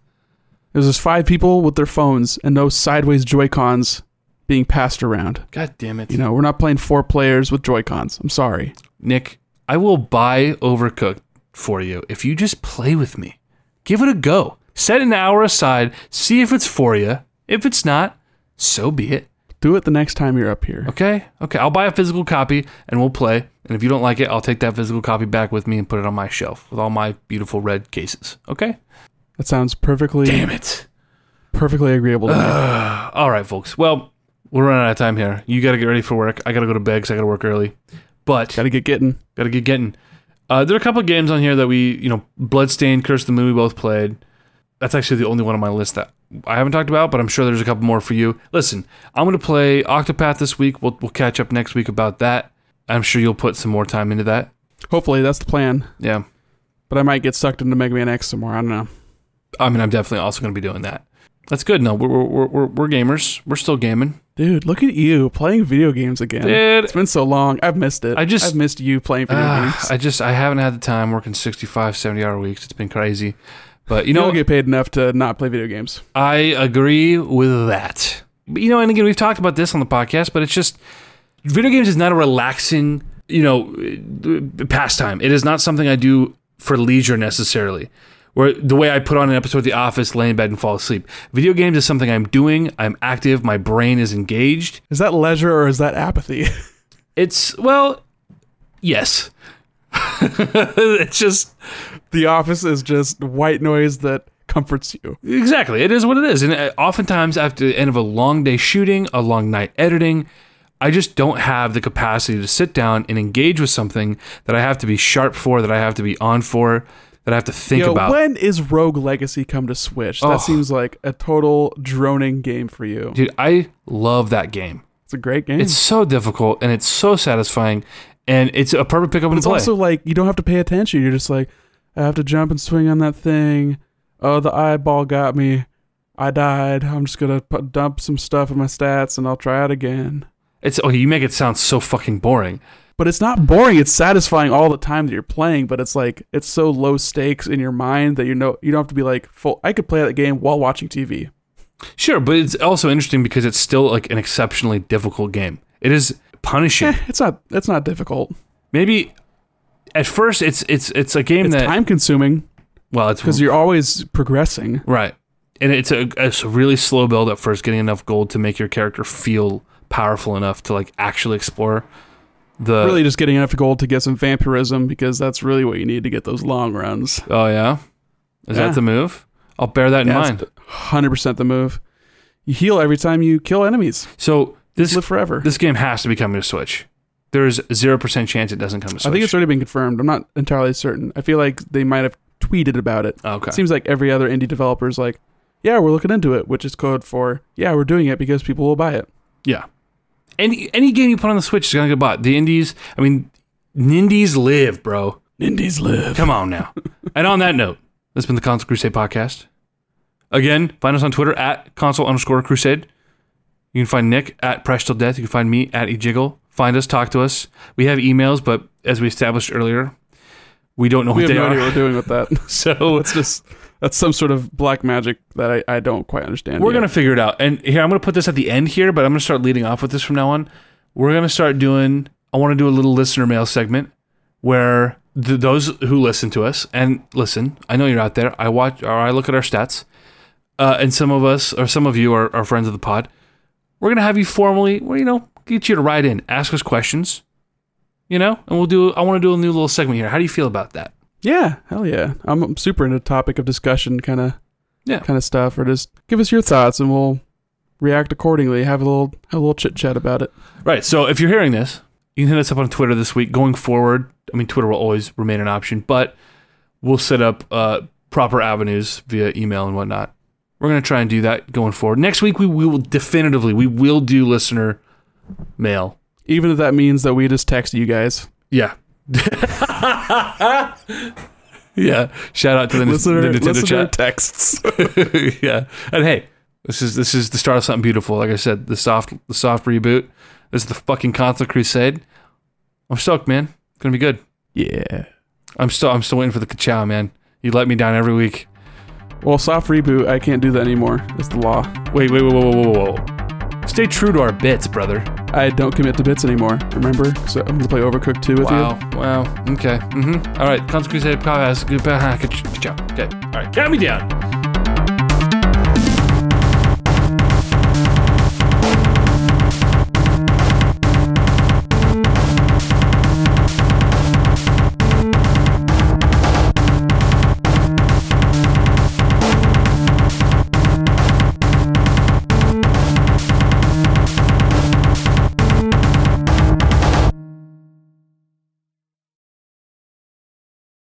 There's just five people with their phones and no sideways Joy Cons being passed around. God damn it. You know, we're not playing four players with Joy Cons. I'm sorry. Nick, I will buy Overcooked for you if you just play with me. Give it a go. Set an hour aside, see if it's for you. If it's not, so be it. Do it the next time you're up here. Okay? Okay, I'll buy a physical copy and we'll play. And if you don't like it, I'll take that physical copy back with me and put it on my shelf with all my beautiful red cases. Okay? That sounds perfectly Damn it. perfectly agreeable to me. All right, folks. Well, we're running out of time here. You got to get ready for work. I got to go to bed because I got to work early. But Gotta get getting. Got to get getting. Uh, there are a couple of games on here that we, you know, Bloodstained, Curse of the Moon, we both played. That's actually the only one on my list that I haven't talked about, but I'm sure there's a couple more for you. Listen, I'm going to play Octopath this week. We'll, we'll catch up next week about that. I'm sure you'll put some more time into that. Hopefully that's the plan. Yeah. But I might get sucked into Mega Man X some more. I don't know. I mean, I'm definitely also going to be doing that. That's good. No, we're, we're, we're, we're gamers. We're still gaming. Dude, look at you playing video games again. Dude. It's been so long. I've missed it. I just- I've missed you playing video Ah, games. I just, I haven't had the time working 65, 70 hour weeks. It's been crazy. But, you you know, don't get paid enough to not play video games. I agree with that. But, you know, and again, we've talked about this on the podcast, but it's just video games is not a relaxing, you know, pastime. It is not something I do for leisure necessarily. Where the way I put on an episode of The Office, lay in bed and fall asleep. Video games is something I'm doing. I'm active. My brain is engaged. Is that leisure or is that apathy? It's well, yes. it's just the office is just white noise that comforts you. Exactly. It is what it is. And uh, oftentimes, after the end of a long day shooting, a long night editing, I just don't have the capacity to sit down and engage with something that I have to be sharp for, that I have to be on for, that I have to think about. when is Rogue Legacy come to Switch? That Oh. seems like a total droning game for you. Dude, I love that game. It's a great game. It's so difficult and it's so satisfying, and it's a perfect pickup and it's play. also like you don't have to pay attention. You're just like, I have to jump and swing on that thing. Oh, the eyeball got me. I died. I'm just gonna put, dump some stuff in my stats and I'll try it again. it's okay. you make it sound so fucking boring. But it's not boring. It's satisfying all the time that you're playing. But it's like it's so low stakes in your mind that you know you don't have to be like full. I could play that game while watching TV. Sure, but it's also interesting because it's still like an exceptionally difficult game. It is punishing. Eh, it's not. It's not difficult. maybe at first it's it's it's a game It's that time consuming well it's because you're always progressing. right, and it's a it's a really slow build at first, getting enough gold to make your character feel powerful enough to like actually explore the. really just getting enough gold to get some vampirism because that's really what you need to get those long runs. Oh yeah, is Yeah. that the move? I'll bear that in Yeah, mind. Hundred percent the move. You heal every time you kill enemies. So this Live forever. this game has to be coming to Switch. There's zero percent chance it doesn't come to Switch. I think it's already been confirmed. I'm not entirely certain. I feel like they might have tweeted about it. okay. It seems like every other indie developer is like, yeah, we're looking into it, which is code for, yeah, we're doing it because people will buy it. Yeah. Any any game you put on the Switch is gonna get bought. The indies, I mean, Nindies live, bro. Indies live. Come on now. and on that note, this has been the Console Crusade podcast. Again, find us on Twitter at console underscore crusade. You can find Nick at Press Till Death. You can find me at eJiggle. Find us, talk to us. We have emails, but as we established earlier, we don't know We what have they no idea what are. we're doing with that. So it's just that's some sort of black magic that I, I don't quite understand. We're yet. gonna figure it out. And here, I'm gonna put this at the end here, but I'm gonna start leading off with this from now on. We're gonna start doing. I want to do a little listener mail segment where th- those who listen to us and listen, I know you're out there. I watch or I look at our stats, uh, and some of us or some of you are, are friends of the pod. We're gonna have you formally, well, you know, get you to write in, ask us questions, you know, and we'll do. I want to do a new little segment here. How do you feel about that? Yeah, hell yeah. I'm, I'm super into topic of discussion kind of Yeah. kind of stuff or just give us your thoughts and we'll react accordingly. Have a little have a little chit chat about it. Right. So if you're hearing this, you can hit us up on Twitter this week. Going forward, I mean, Twitter will always remain an option, but we'll set up uh, proper avenues via email and whatnot. We're going to try and do that going forward. Next week, we, we will definitively, we will do listener mail. Even if that means that we just text you guys. Yeah. yeah. Shout out to the, Listener, the Nintendo listener chat. texts. yeah. And hey, this is this is the start of something beautiful. Like I said, the soft the soft reboot. This is the fucking console crusade. I'm stoked, man. It's gonna be good. yeah. I'm still I'm still waiting for the kachow, man. You let me down every week. Well, soft reboot, I can't do that anymore. That's the law. Wait, wait, wait, whoa, whoa, whoa, whoa. Stay true to our bits, brother. I don't commit to bits anymore. Remember? So I'm gonna play Overcooked 2 with you. Wow, wow. Okay. Mm-hmm. All right. Console Crusade podcast. Goodbye. Kachow. Okay. All right. Count me down.